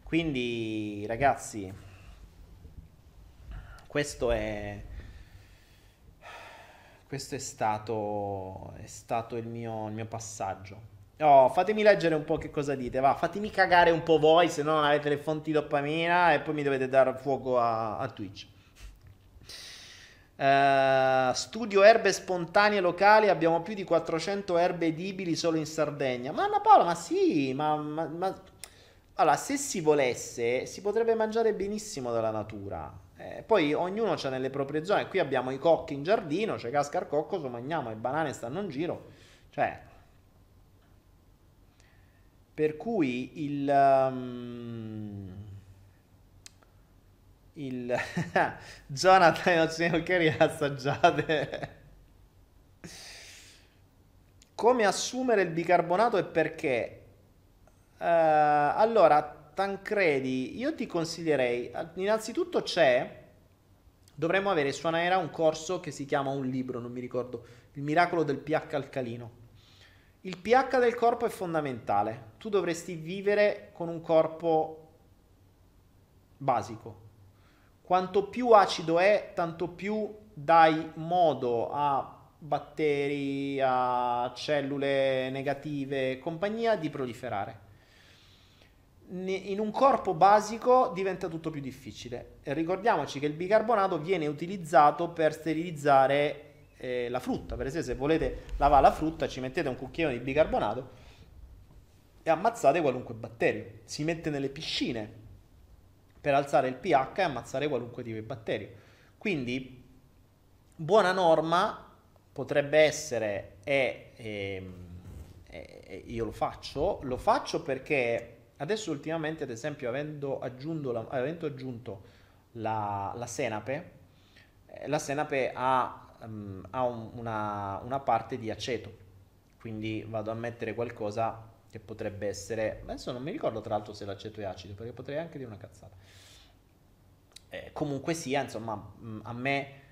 Quindi ragazzi, questo è questo è stato, è stato il, mio, il mio passaggio. Oh, fatemi leggere un po' che cosa dite, va, fatemi cagare un po' voi, se no non avete le fonti dopamina e poi mi dovete dare fuoco a, a Twitch. Uh, studio erbe spontanee locali, abbiamo più di 400 erbe edibili solo in Sardegna. Ma Anna Paola, ma sì, ma, ma, ma... Allora, se si volesse, si potrebbe mangiare benissimo dalla natura. Eh, poi ognuno c'ha nelle proprie zone. Qui abbiamo i cocchi in giardino, c'è casca il cocco, so mangiamo, le banane stanno in giro. Cioè, per cui il... Um, il Jonathan e Cucchiari assaggiate. Come assumere il bicarbonato e perché? Uh, allora, Tancredi, io ti consiglierei, innanzitutto c'è, dovremmo avere su Anaera un corso che si chiama un libro, non mi ricordo, Il miracolo del pH alcalino. Il pH del corpo è fondamentale, tu dovresti vivere con un corpo basico. Quanto più acido è, tanto più dai modo a batteri, a cellule negative e compagnia di proliferare in un corpo basico diventa tutto più difficile. Ricordiamoci che il bicarbonato viene utilizzato per sterilizzare eh, la frutta. Per esempio, se volete lavare la frutta, ci mettete un cucchiaino di bicarbonato e ammazzate qualunque batterio. Si mette nelle piscine per alzare il pH e ammazzare qualunque tipo di batterio. Quindi, buona norma potrebbe essere, e, e, e io lo faccio, lo faccio perché Adesso ultimamente, ad esempio, avendo, la, avendo aggiunto la, la, senape, eh, la senape ha, um, ha un, una, una, parte di aceto, quindi vado a mettere qualcosa che potrebbe essere... Adesso non mi ricordo tra l'altro se l'aceto è acido, perché potrei anche dire una cazzata. Eh, comunque sia, insomma, a me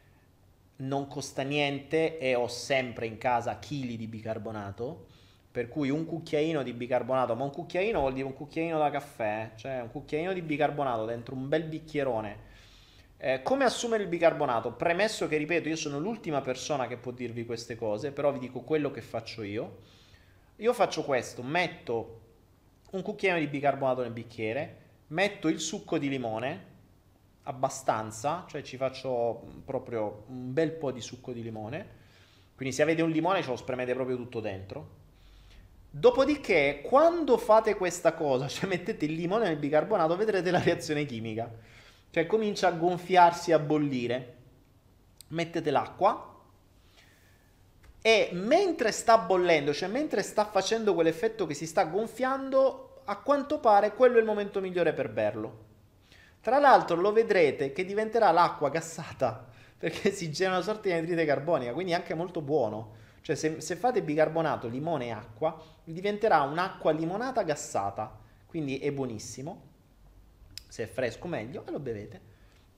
non costa niente e ho sempre in casa chili di bicarbonato per cui un cucchiaino di bicarbonato, ma un cucchiaino vuol dire un cucchiaino da caffè, cioè un cucchiaino di bicarbonato dentro un bel bicchierone. Eh, come assumere il bicarbonato? Premesso che, ripeto, io sono l'ultima persona che può dirvi queste cose, però vi dico quello che faccio io. Io faccio questo, metto un cucchiaino di bicarbonato nel bicchiere, metto il succo di limone, abbastanza, cioè ci faccio proprio un bel po' di succo di limone. Quindi se avete un limone ce lo spremete proprio tutto dentro Dopodiché, quando fate questa cosa, cioè mettete il limone nel bicarbonato, vedrete la reazione chimica. Cioè comincia a gonfiarsi a bollire. Mettete l'acqua e mentre sta bollendo, cioè mentre sta facendo quell'effetto che si sta gonfiando, a quanto pare quello è il momento migliore per berlo. Tra l'altro lo vedrete che diventerà l'acqua gassata perché si genera una sorta di anidride carbonica, quindi è anche molto buono. Cioè se, se fate bicarbonato, limone e acqua, diventerà un'acqua limonata gassata, quindi è buonissimo. Se è fresco meglio e lo bevete.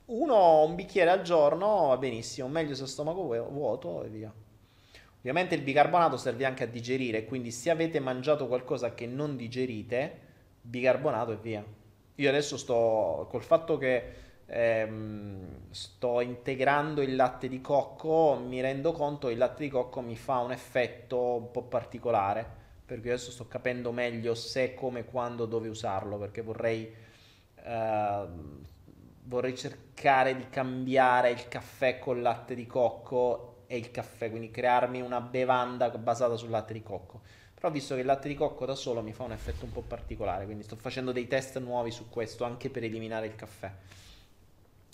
Uno, un bicchiere al giorno va benissimo, meglio se stomaco vuoto e via. Ovviamente il bicarbonato serve anche a digerire, quindi se avete mangiato qualcosa che non digerite, bicarbonato e via. Io adesso sto col fatto che ehm, sto integrando il latte di cocco, mi rendo conto che il latte di cocco mi fa un effetto un po' particolare, perché adesso sto capendo meglio se, come, quando, dove usarlo, perché vorrei, eh, vorrei cercare di cambiare il caffè col latte di cocco e il caffè, quindi crearmi una bevanda basata sul latte di cocco. Però visto che il latte di cocco da solo mi fa un effetto un po' particolare, quindi sto facendo dei test nuovi su questo anche per eliminare il caffè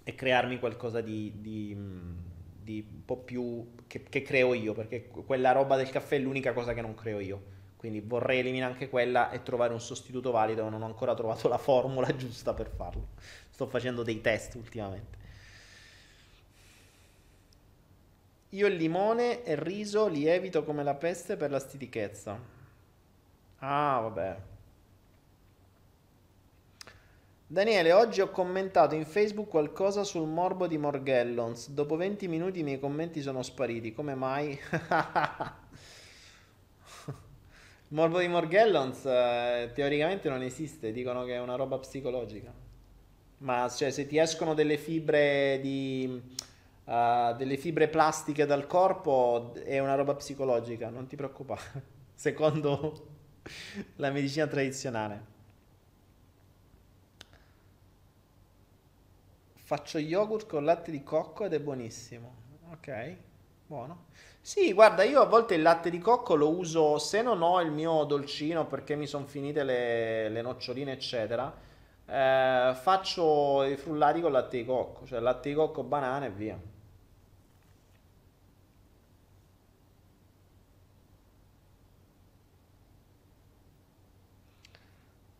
e crearmi qualcosa di, di, di un po' più che, che, creo io, perché quella roba del caffè è l'unica cosa che non creo io. Quindi vorrei eliminare anche quella e trovare un sostituto valido, non ho ancora trovato la formula giusta per farlo. Sto facendo dei test ultimamente. Io il limone e il riso li evito come la peste per la stitichezza. Ah, vabbè. Daniele, oggi ho commentato in Facebook qualcosa sul morbo di Morgellons. Dopo 20 minuti i miei commenti sono spariti. Come mai? Morbo di Morgellons eh, teoricamente non esiste, dicono che è una roba psicologica. Ma cioè, se ti escono delle fibre di uh, delle fibre plastiche dal corpo è una roba psicologica, non ti preoccupare. Secondo la medicina tradizionale. Faccio yogurt con latte di cocco ed è buonissimo. Ok, buono. Sì, guarda, io a volte il latte di cocco lo uso se non ho il mio dolcino perché mi sono finite le, le noccioline, eccetera. Eh, faccio i frullati con latte di cocco, cioè latte di cocco, banana e via.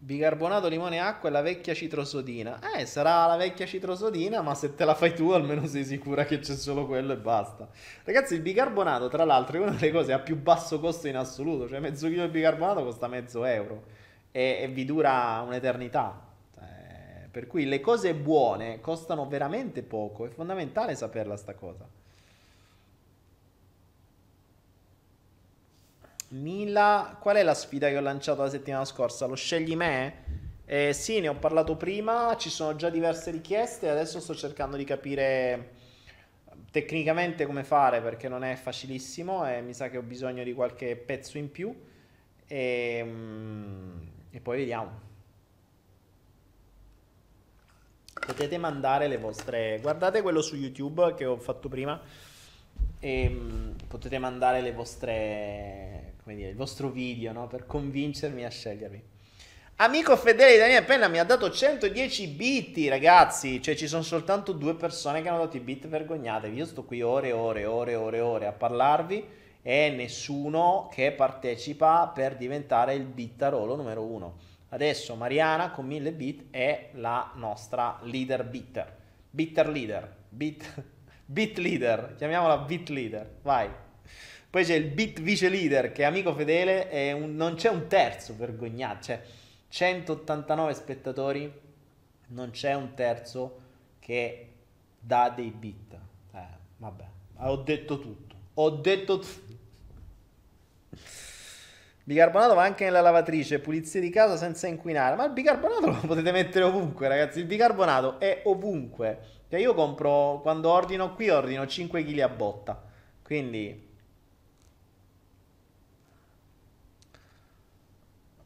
Bicarbonato, limone e acqua e la vecchia citrosodina. Eh, sarà la vecchia citrosodina, ma se te la fai tu almeno sei sicura che c'è solo quello e basta. Ragazzi, il bicarbonato, tra l'altro, è una delle cose a più basso costo in assoluto. Cioè, mezzo chilo di bicarbonato costa mezzo euro e, e vi dura un'eternità. Eh, per cui le cose buone costano veramente poco. È fondamentale saperla sta cosa. Mila, qual è la sfida che ho lanciato la settimana scorsa? Lo scegli me? Eh, sì, ne ho parlato prima, ci sono già diverse richieste, adesso sto cercando di capire tecnicamente come fare perché non è facilissimo e mi sa che ho bisogno di qualche pezzo in più e, mm, e poi vediamo. Potete mandare le vostre... Guardate quello su YouTube che ho fatto prima e mm, potete mandare le vostre come dire, il vostro video, no? Per convincermi a scegliervi. Amico fedele di Daniele Penna mi ha dato 110 bit, ragazzi. Cioè, ci sono soltanto due persone che hanno dato i bit, vergognatevi. Io sto qui ore e ore, ore, ore, ore a parlarvi e nessuno che partecipa per diventare il bittarolo numero uno. Adesso Mariana con 1000 bit è la nostra leader bitter. Bitter leader. Bit, bit leader. Chiamiamola bit leader. Vai. Poi c'è il beat vice leader che è amico fedele e un, non c'è un terzo vergognato. Cioè 189 spettatori, non c'è un terzo che dà dei beat. Eh, vabbè, ho detto tutto. Ho detto tutto. Bicarbonato va anche nella lavatrice, pulizia di casa senza inquinare. Ma il bicarbonato lo potete mettere ovunque, ragazzi. Il bicarbonato è ovunque. Cioè io compro, quando ordino qui, ordino 5 kg a botta. Quindi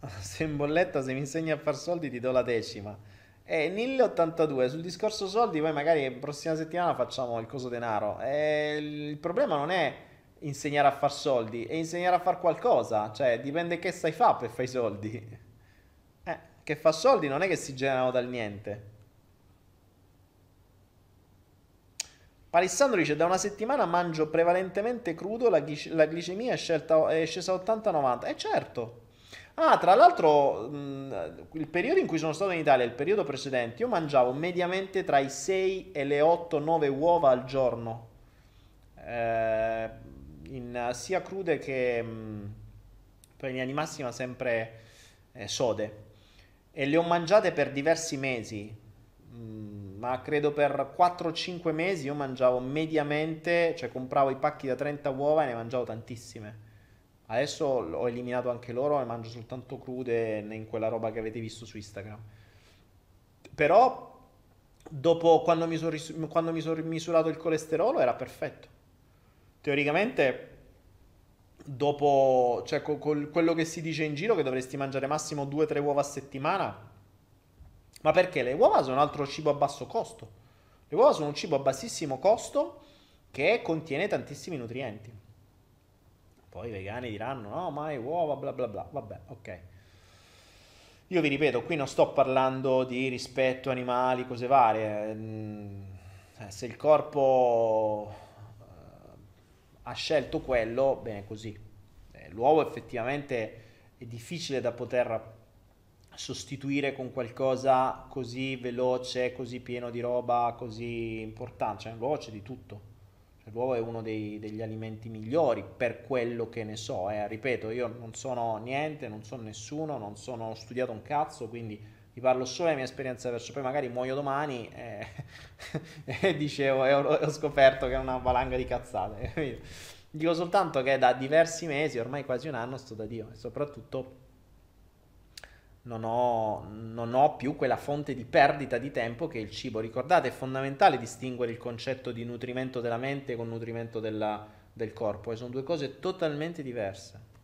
se in bolletta se mi insegni a far soldi ti do la decima. E 1082 sul discorso soldi, poi magari prossima settimana facciamo il coso denaro. E il problema non è insegnare a far soldi, è insegnare a far qualcosa. Cioè, dipende che sai fa per fare i soldi. Eh, che fa soldi non è che si generano dal niente. Alessandro dice da una settimana mangio prevalentemente crudo, la, glicemia è, scelta, è scesa a 80-90. E eh certo, Ah, tra l'altro, il periodo in cui sono stato in Italia, il periodo precedente, io mangiavo mediamente tra i 6 e le 8-9 uova al giorno, eh, in, sia crude che mh, in linea di massima sempre eh, sode. E le ho mangiate per diversi mesi, ma credo per 4-5 mesi io mangiavo mediamente, cioè compravo i pacchi da 30 uova e ne mangiavo tantissime. Adesso ho eliminato anche loro e mangio soltanto crude in quella roba che avete visto su Instagram. Però, dopo quando mi sono ris- son misurato il colesterolo, era perfetto. Teoricamente, dopo, cioè, con, con quello che si dice in giro, che dovresti mangiare massimo 2-3 uova a settimana. Ma perché? Le uova sono un altro cibo a basso costo. Le uova sono un cibo a bassissimo costo che contiene tantissimi nutrienti. Poi i vegani diranno no, mai uova, bla bla bla. Vabbè, ok. Io vi ripeto, qui non sto parlando di rispetto animali, cose varie. Mm, eh, se il corpo ha scelto quello, bene così. Eh, l'uovo effettivamente è difficile da poter sostituire con qualcosa così veloce, così pieno di roba, così importante. Cioè, l'uovo c'è di tutto. L'uovo è uno dei, degli alimenti migliori per quello che ne so. Eh. Ripeto, io non sono niente, non sono nessuno, non sono studiato un cazzo, quindi vi parlo solo della mia esperienza verso poi magari muoio domani eh, e dicevo e ho, ho, scoperto che è una valanga di cazzate. Dico soltanto che da diversi mesi, ormai quasi un anno, sto da Dio e soprattutto non ho, non ho, più quella fonte di perdita di tempo che è il cibo. Ricordate, è fondamentale distinguere il concetto di nutrimento della mente con nutrimento della, del corpo, e sono due cose totalmente diverse.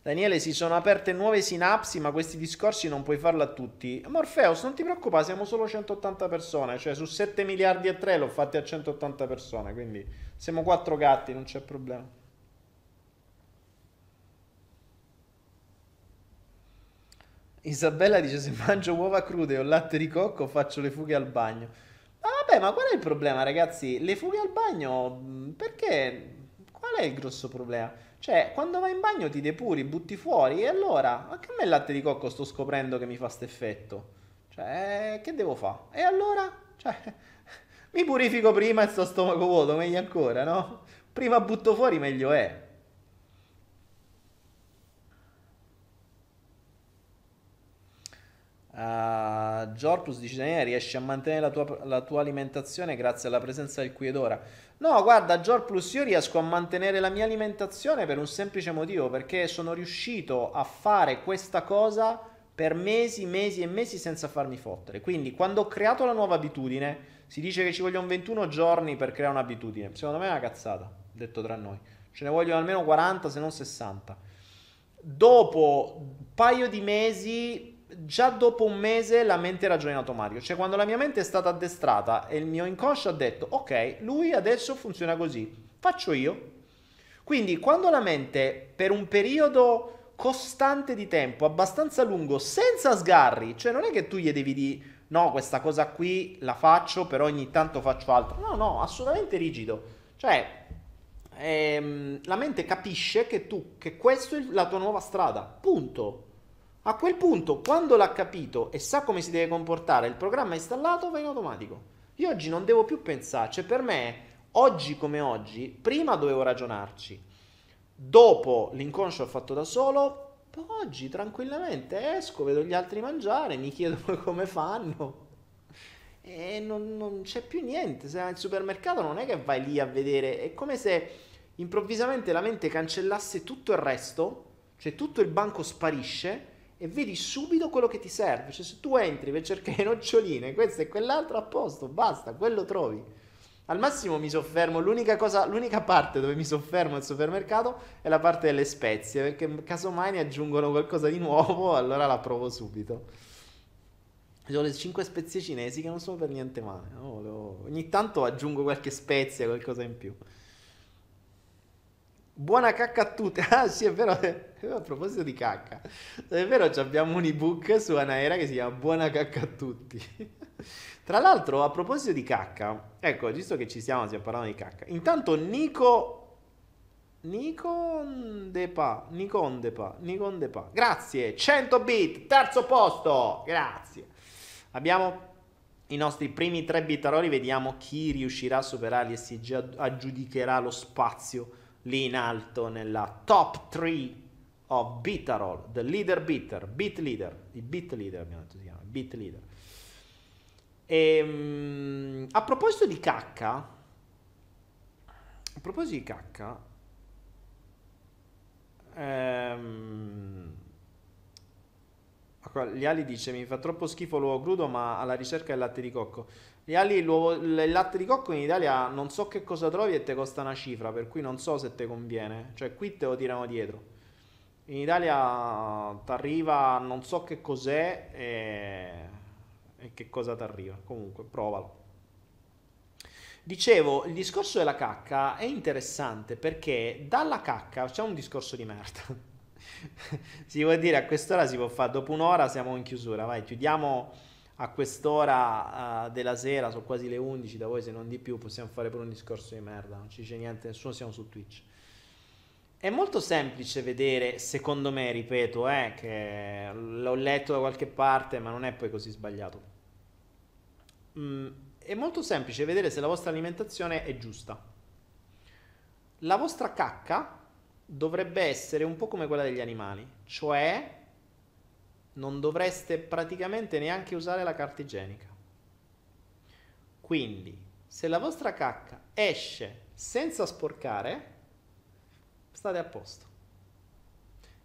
Daniele, si sono aperte nuove sinapsi, ma questi discorsi non puoi farlo a tutti. Morpheus, non ti preoccupare, siamo solo 180 persone, cioè su 7 miliardi e 3 l'ho fatti a 180 persone, quindi siamo quattro gatti, non c'è problema. Isabella dice se mangio uova crude o latte di cocco faccio le fughe al bagno. Ma vabbè, ma qual è il problema ragazzi? Le fughe al bagno, mm, perché? Qual è il grosso problema? Cioè, quando vai in bagno ti depuri, butti fuori e allora, anche a me il latte di cocco sto scoprendo che mi fa questo effetto. Cioè, che devo fare? E allora? Cioè, mi purifico prima e sto stomaco vuoto, meglio ancora, no? Prima butto fuori meglio è. Uh, Giorpus dice Daniele riesci a mantenere la tua, la tua, alimentazione grazie alla presenza del qui ed ora? No guarda Giorplus io riesco a mantenere la mia alimentazione per un semplice motivo perché sono riuscito a fare questa cosa per mesi mesi e mesi senza farmi fottere. Quindi quando ho creato la nuova abitudine si dice che ci vogliono 21 giorni per creare un'abitudine. Secondo me è una cazzata detto tra noi. Ce ne vogliono almeno 40 se non 60 dopo un paio di mesi già dopo un mese la mente ragiona in automatico. Cioè, quando la mia mente è stata addestrata e il mio inconscio ha detto, ok, lui adesso funziona così, faccio io. Quindi, quando la mente per un periodo costante di tempo, abbastanza lungo, senza sgarri, cioè non è che tu gli devi dire, no, questa cosa qui la faccio, però ogni tanto faccio altro. No, no, assolutamente rigido. Cioè, ehm, la mente capisce che tu, che questa è la tua nuova strada, punto. A quel punto, quando l'ha capito e sa come si deve comportare, il programma installato, va in automatico. Io oggi non devo più pensare, cioè per me, oggi come oggi, prima dovevo ragionarci, dopo l'inconscio l'ho fatto da solo, oggi tranquillamente esco, vedo gli altri mangiare, mi chiedo come fanno e non, non c'è più niente. Se vai al supermercato non è che vai lì a vedere, è come se improvvisamente la mente cancellasse tutto il resto, cioè tutto il banco sparisce e vedi subito quello che ti serve. Cioè, se tu entri per cercare noccioline, questo e quell'altro a posto, basta, quello trovi. Al massimo mi soffermo, l'unica, cosa, l'unica parte dove mi soffermo al supermercato è la parte delle spezie, perché casomai ne aggiungono qualcosa di nuovo, allora la provo subito. Sono le 5 spezie cinesi che non sono per niente male. No? Ogni tanto aggiungo qualche spezia, qualcosa in più. Buona cacca a tutti. Ah, sì, è vero. A proposito di cacca, è vero, abbiamo un ebook su Anaera che si chiama Buona cacca a tutti. Tra l'altro, a proposito di cacca, ecco, visto che ci siamo, stiamo parlando di cacca. Intanto Nico Nikon Depa, Nikon Depa, Nikon Depa. Grazie, 100 bit, terzo posto. Grazie. Abbiamo i nostri primi tre bitaroli, vediamo chi riuscirà a superarli e si aggiudicherà lo spazio lì in alto nella top 3 of Bitarol, the leader bitter, beat leader, il beat leader abbiamo detto si chiama, beat leader. E, um, a proposito di cacca, a proposito di cacca, ehm, gli ali dice mi fa troppo schifo l'uovo crudo ma alla ricerca del latte di cocco ali, il latte di cocco in Italia non so che cosa trovi e te costa una cifra, per cui non so se te conviene. Cioè, qui te lo tirano dietro. In Italia ti arriva, non so che cos'è e, e che cosa ti arriva. Comunque, provalo. Dicevo, il discorso della cacca è interessante perché dalla cacca c'è un discorso di merda. si può dire a quest'ora si può fare, dopo un'ora siamo in chiusura, vai, chiudiamo a quest'ora uh, della sera, sono quasi le 11 da voi se non di più, possiamo fare pure un discorso di merda, non ci dice niente, nessuno siamo su Twitch. È molto semplice vedere, secondo me, ripeto, eh, che l'ho letto da qualche parte, ma non è poi così sbagliato. Mm, è molto semplice vedere se la vostra alimentazione è giusta. La vostra cacca dovrebbe essere un po' come quella degli animali, cioè non dovreste praticamente neanche usare la carta igienica. Quindi, se la vostra cacca esce senza sporcare, state a posto.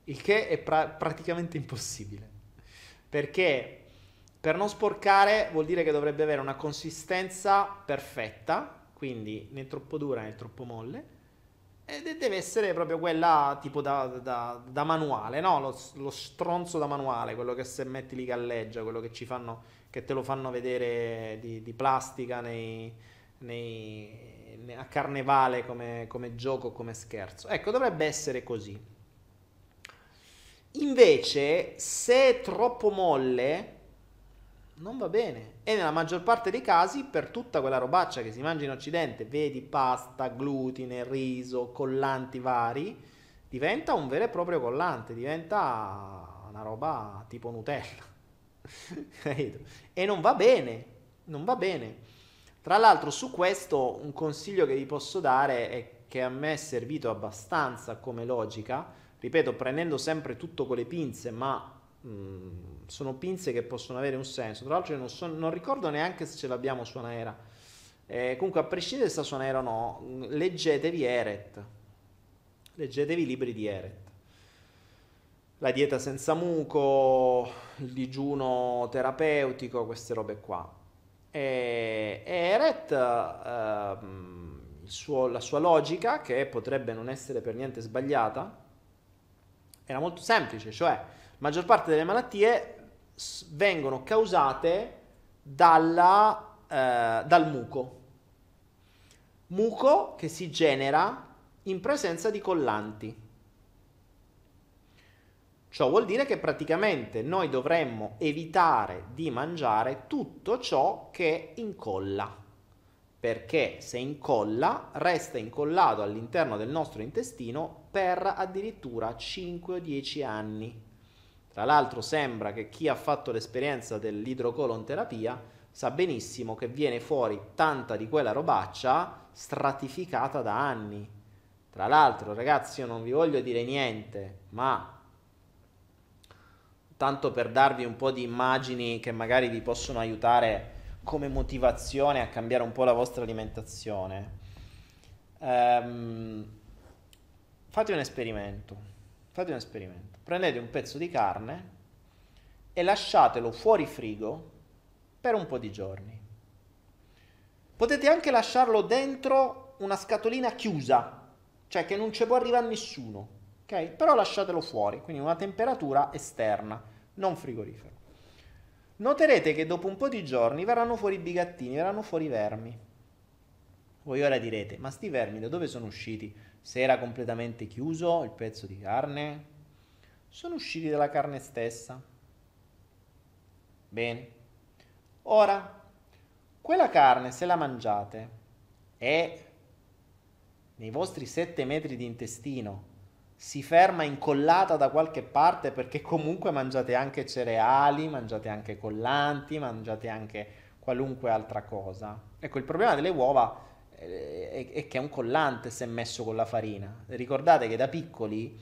Il che è pra- praticamente impossibile. Perché per non sporcare vuol dire che dovrebbe avere una consistenza perfetta, quindi né troppo dura né troppo molle, deve essere proprio quella tipo da, da, da manuale, no? Lo, lo, stronzo da manuale, quello che se metti lì galleggia, quello che, fanno, che te lo fanno vedere di, di plastica nei, nei a carnevale come, come gioco, come scherzo. Ecco, dovrebbe essere così. Invece, se è troppo molle, non va bene. E nella maggior parte dei casi, per tutta quella robaccia che si mangia in Occidente, vedi pasta, glutine, riso, collanti vari, diventa un vero e proprio collante, diventa una roba tipo Nutella. e non va bene, non va bene. Tra l'altro su questo un consiglio che vi posso dare è che a me è servito abbastanza come logica, ripeto, prendendo sempre tutto con le pinze, ma mm, sono pinze che possono avere un senso. Tra l'altro non, so, non ricordo neanche se ce l'abbiamo su Anaera. Eh, comunque, a prescindere se sta su Anaera o no, mm, leggetevi Eret. Leggetevi i libri di Eret. La dieta senza muco, il digiuno terapeutico, queste robe qua e, Eret, uh, suo, la sua logica, che potrebbe non essere per niente sbagliata, era molto semplice, cioè maggior parte delle malattie vengono causate dalla, uh, dal muco. Muco che si genera in presenza di collanti. Ciò vuol dire che praticamente noi dovremmo evitare di mangiare tutto ciò che incolla, perché se incolla resta incollato all'interno del nostro intestino per addirittura 5 o 10 anni. Tra l'altro sembra che chi ha fatto l'esperienza dell'idrocolonterapia sa benissimo che viene fuori tanta di quella robaccia stratificata da anni. Tra l'altro, ragazzi, io non vi voglio dire niente, ma tanto per darvi un po' di immagini che magari vi possono aiutare come motivazione a cambiare un po' la vostra alimentazione. Um, fate un esperimento. Fate un esperimento. Prendete un pezzo di carne e lasciatelo fuori frigo per un po' di giorni. Potete anche lasciarlo dentro una scatolina chiusa, cioè che non ci può arrivare nessuno ok? Però lasciatelo fuori, quindi una temperatura esterna, non frigorifero. Noterete che dopo un po' di giorni verranno fuori i bigattini, verranno fuori i vermi. Voi ora direte, ma sti vermi da dove sono usciti? Se era completamente chiuso il pezzo di carne? Sono usciti dalla carne stessa. Bene. Ora, quella carne, se la mangiate, è nei vostri 7 metri di intestino si ferma incollata da qualche parte perché comunque mangiate anche cereali, mangiate anche collanti, mangiate anche qualunque altra cosa. Ecco, il problema delle uova eh, è che è un collante se messo con la farina. Ricordate che da piccoli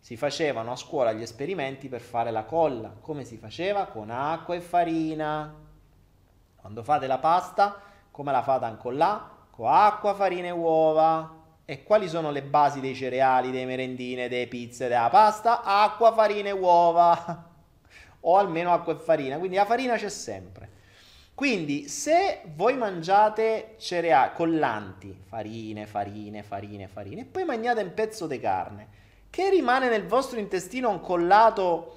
si facevano a scuola gli esperimenti per fare la colla. Come si faceva? Con acqua e farina. Quando fate la pasta, come la fate ancora là? Con acqua, farina e uova. E quali sono le basi dei cereali, dei merendine, delle pizze, della pasta? Acqua, farina e uova. o almeno acqua e farina. Quindi la farina c'è sempre. Quindi se voi mangiate cereali collanti, farine, farine, farine, farine, e poi mangiate un pezzo di carne che rimane nel vostro intestino incollato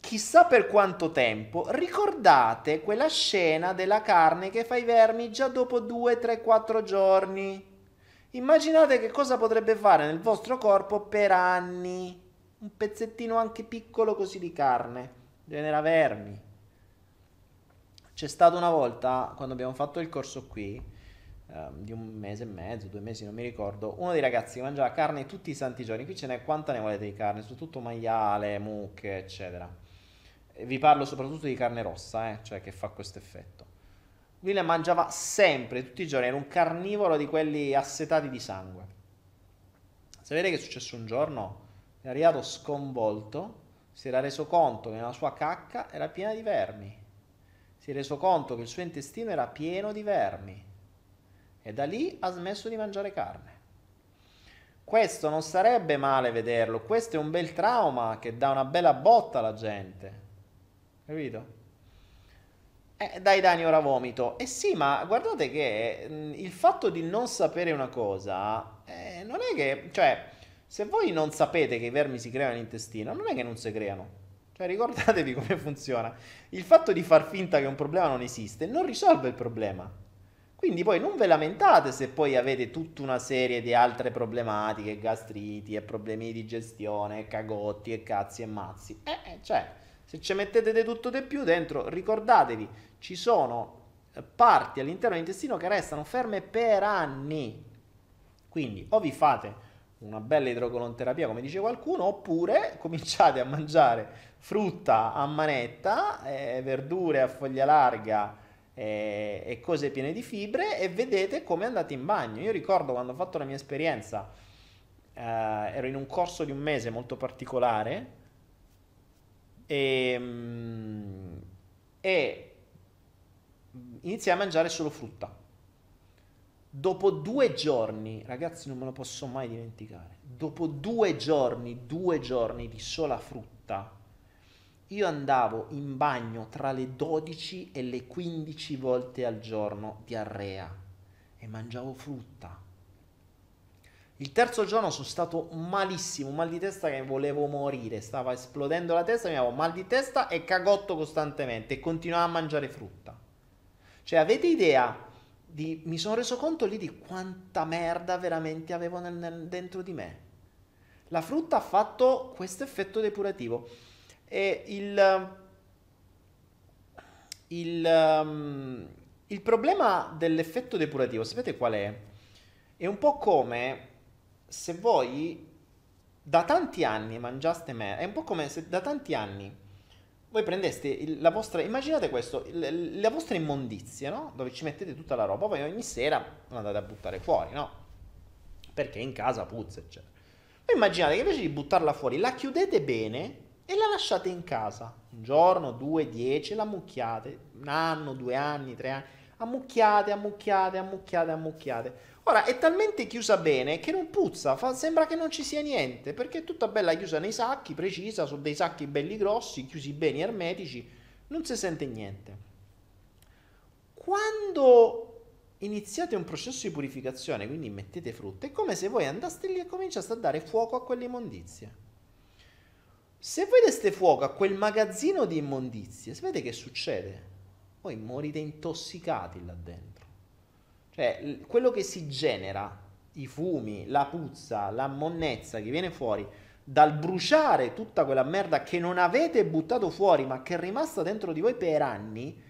chissà per quanto tempo, ricordate quella scena della carne che fa i vermi già dopo 2, 3, 4 giorni. Immaginate che cosa potrebbe fare nel vostro corpo per anni. Un pezzettino anche piccolo così di carne. Genera vermi. C'è stata una volta, quando abbiamo fatto il corso qui, eh, di un mese e mezzo, due mesi, non mi ricordo, uno dei ragazzi mangiava carne tutti i santi giorni. Qui ce n'è quanta ne volete di carne, soprattutto maiale, mucche, eccetera. E vi parlo soprattutto di carne rossa, eh, cioè che fa questo effetto. Lui ne mangiava sempre, tutti i giorni, era un carnivoro di quelli assetati di sangue. Sapete che è successo un giorno? È arrivato sconvolto, si era reso conto che nella sua cacca era piena di vermi. Si è reso conto che il suo intestino era pieno di vermi. E da lì ha smesso di mangiare carne. Questo non sarebbe male vederlo, questo è un bel trauma che dà una bella botta alla gente. Capito? Eh, dai Dani ora vomito. Eh sì, ma guardate che mh, il fatto di non sapere una cosa eh, non è che, cioè, se voi non sapete che i vermi si creano all'intestino, non è che non si creano. Cioè, ricordatevi come funziona. Il fatto di far finta che un problema non esiste non risolve il problema. Quindi poi non ve lamentate se poi avete tutta una serie di altre problematiche, gastriti e problemi di digestione, cagotti e cazzi e mazzi. Eh, eh cioè, se ci mettete di tutto di più dentro, ricordatevi, ci sono parti all'interno dell'intestino che restano ferme per anni. Quindi o vi fate una bella idrocolonterapia, come dice qualcuno, oppure cominciate a mangiare frutta a manetta, eh, verdure a foglia larga eh, e cose piene di fibre e vedete come andate in bagno. Io ricordo quando ho fatto la mia esperienza, eh, ero in un corso di un mese molto particolare e, mm, e iniziai a mangiare solo frutta Dopo due giorni, ragazzi, non me lo posso mai dimenticare. Dopo due giorni, due giorni di sola frutta, io andavo in bagno tra le 12 e le 15 volte al giorno, diarrea, e mangiavo frutta. Il terzo giorno sono stato malissimo, mal di testa che volevo morire, stava esplodendo la testa, mi avevo mal di testa e cagotto costantemente e continuavo a mangiare frutta. Cioè, avete idea di, mi sono reso conto lì di quanta merda veramente avevo nel, nel, dentro di me. La frutta ha fatto questo effetto depurativo. E il, il, um, il problema dell'effetto depurativo, sapete qual è? È un po' come se voi da tanti anni mangiaste merda, è un po' come se da tanti anni voi prendeste la vostra, immaginate questo, la vostra immondizia, no? Dove ci mettete tutta la roba, poi ogni sera la andate a buttare fuori, no? Perché in casa puzza, eccetera. Poi immaginate che invece di buttarla fuori, la chiudete bene e la lasciate in casa. Un giorno, due, dieci, la ammucchiate, un anno, due anni, tre anni, ammucchiate, ammucchiate, ammucchiate, ammucchiate. Ora è talmente chiusa bene che non puzza, fa, sembra che non ci sia niente, perché è tutta bella chiusa nei sacchi, precisa, su dei sacchi belli grossi, chiusi bene, ermetici, non si sente niente. Quando iniziate un processo di purificazione, quindi mettete frutta, è come se voi andaste lì e cominciaste a dare fuoco a quelle immondizie. Se voi deste fuoco a quel magazzino di immondizie, sapete che succede? Voi morite intossicati là dentro. Cioè, quello che si genera, i fumi, la puzza, la monnezza che viene fuori dal bruciare tutta quella merda che non avete buttato fuori ma che è rimasta dentro di voi per anni,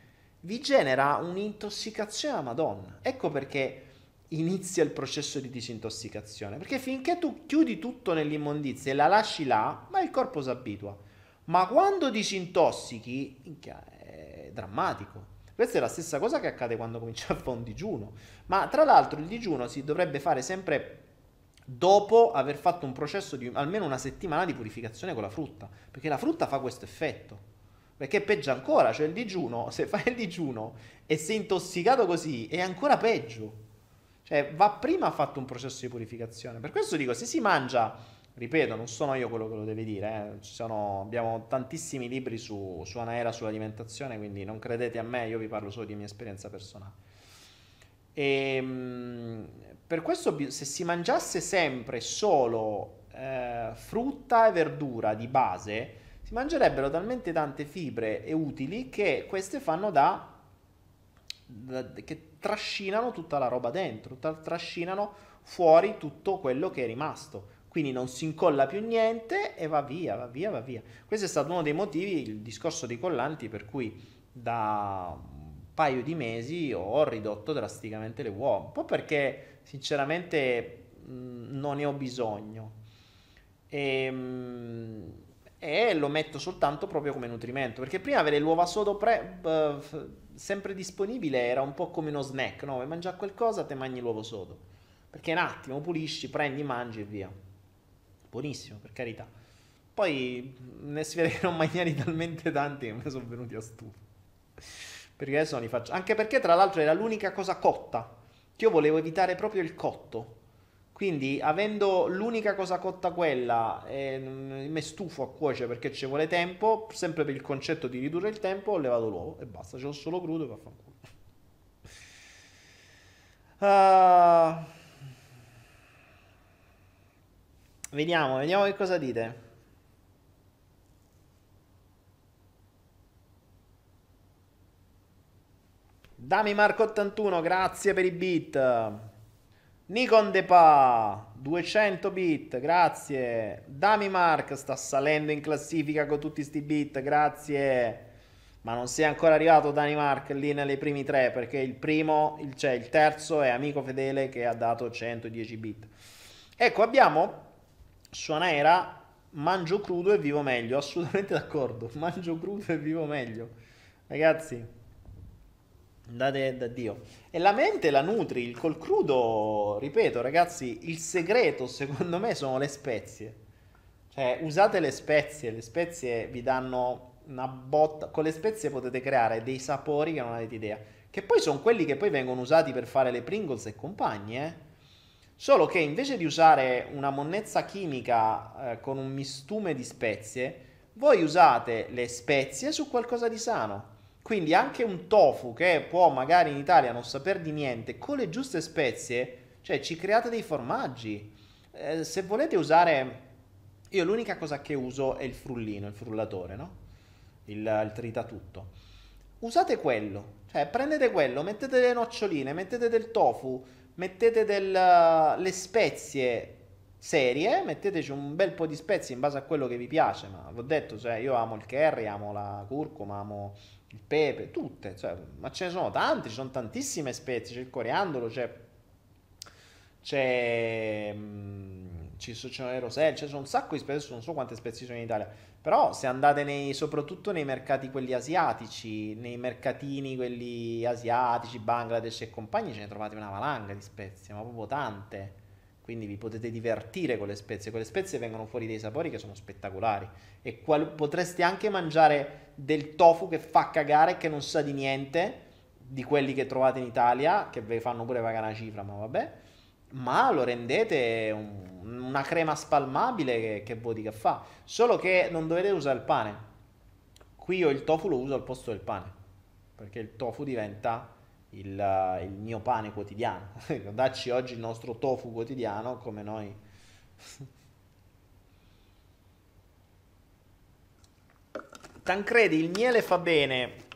vi genera un'intossicazione a Madonna. Ecco perché inizia il processo di disintossicazione. Perché finché tu chiudi tutto nell'immondizia e la lasci là, ma il corpo si abitua. Ma quando disintossichi, è drammatico. Questa è la stessa cosa che accade quando comincia a fare un digiuno. Ma tra l'altro il digiuno si dovrebbe fare sempre dopo aver fatto un processo di almeno una settimana di purificazione con la frutta, perché la frutta fa questo effetto. Perché è peggio ancora, cioè il digiuno, se fai il digiuno e sei intossicato così, è ancora peggio. Cioè va prima fatto un processo di purificazione. Per questo dico, se si mangia ripeto, non sono io quello che lo deve dire, eh. sono, abbiamo tantissimi libri su, su Anaera sull'alimentazione, quindi non credete a me, io vi parlo solo di mia esperienza personale. E, ehm, per questo se si mangiasse sempre solo eh, frutta e verdura di base, si mangerebbero talmente tante fibre e utili che queste fanno da, da che trascinano tutta la roba dentro, trascinano fuori tutto quello che è rimasto. Quindi non si incolla più niente e va via, va via, va via. Questo è stato uno dei motivi, il discorso dei collanti, per cui da un paio di mesi ho ridotto drasticamente le uova, un po' perché sinceramente mh, non ne ho bisogno. E, mh, e, lo metto soltanto proprio come nutrimento, perché prima avere l'uova sodo pre, uh, sempre disponibile era un po' come uno snack, no? Vuoi mangiare qualcosa, te mangi l'uovo sodo, perché un attimo pulisci, prendi, mangi e via. Buonissimo, per carità. Poi ne si vede che non mangiare talmente tanti che mi sono venuti a stufo. Perché adesso non li faccio. Anche perché, tra l'altro, era l'unica cosa cotta. Che io volevo evitare proprio il cotto. Quindi, avendo l'unica cosa cotta quella, eh, mi stufo a cuocere perché ci vuole tempo. Sempre per il concetto di ridurre il tempo, ho levato l'uovo e basta. Ce l'ho solo crudo e vaffanculo. Uh, vediamo, vediamo che cosa dite. Dami Marco 81, grazie per i bit. Nikon Depa, 200 bit, grazie. Dami Mark sta salendo in classifica con tutti sti bit, grazie. Ma non sei ancora arrivato Dani Mark lì nelle primi tre perché il primo, il, cioè il terzo è amico fedele che ha dato 110 bit. Ecco, abbiamo Suonaera, mangio crudo e vivo meglio, assolutamente d'accordo, mangio crudo e vivo meglio. Ragazzi, Andate da Dio. E la mente la nutri col crudo, ripeto ragazzi, il segreto secondo me sono le spezie. Cioè usate le spezie, le spezie vi danno una botta, con le spezie potete creare dei sapori che non avete idea. Che poi sono quelli che poi vengono usati per fare le Pringles e compagni, eh. Solo che invece di usare una monnezza chimica eh, con un mistume di spezie, voi usate le spezie su qualcosa di sano. Quindi anche un tofu che può magari in Italia non saper di niente, con le giuste spezie, cioè ci create dei formaggi. Eh, se volete usare... Io l'unica cosa che uso è il frullino, il frullatore, no? Il, il tritatutto. Usate quello, cioè prendete quello, mettete le noccioline, mettete del tofu, mettete del, le spezie serie, metteteci un bel po' di spezie in base a quello che vi piace, ma vi ho detto, cioè, io amo il curry, amo la curcuma, amo il pepe, tutte, cioè, ma ce ne sono tante, ci sono tantissime spezie, c'è il coriandolo, c'è, c'è, mm, ci sono le roselle, c'è un sacco di spezie, non so quante spezie sono in Italia, però se andate nei, soprattutto nei mercati quelli asiatici, nei mercatini quelli asiatici, Bangladesh e compagni, ce ne trovate una valanga di spezie, ma proprio tante quindi vi potete divertire con le spezie. Con le spezie vengono fuori dei sapori che sono spettacolari. E qual- potreste anche mangiare del tofu che fa cagare, e che non sa di niente, di quelli che trovate in Italia, che vi fanno pure pagare una cifra, ma vabbè. Ma lo rendete un- una crema spalmabile che, che voti che fa. Solo che non dovete usare il pane. Qui io il tofu lo uso al posto del pane. Perché il tofu diventa il, il mio pane quotidiano. Dacci oggi il nostro tofu quotidiano come noi. Tancredi, il miele fa bene.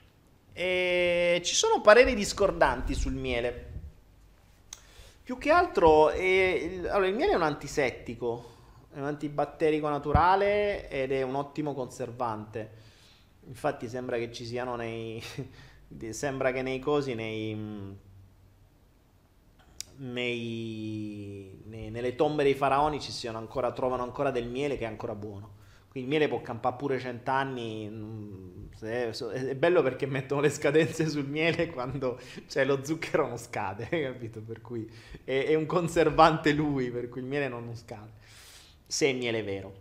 E ci sono pareri discordanti sul miele. Più che altro, è, allora, il miele è un antisettico, è un antibatterico naturale ed è un ottimo conservante. Infatti sembra che ci siano nei, sembra che nei cosi, nei, nei, nei, nelle tombe dei faraoni ci siano ancora, trovano ancora del miele che è ancora buono. Quindi il miele può campare pure cent'anni. Mm, è bello perché mettono le scadenze sul miele quando cioè, lo zucchero non scade, capito? Per cui è, è un conservante lui, per cui il miele non, non scade. Se è miele vero.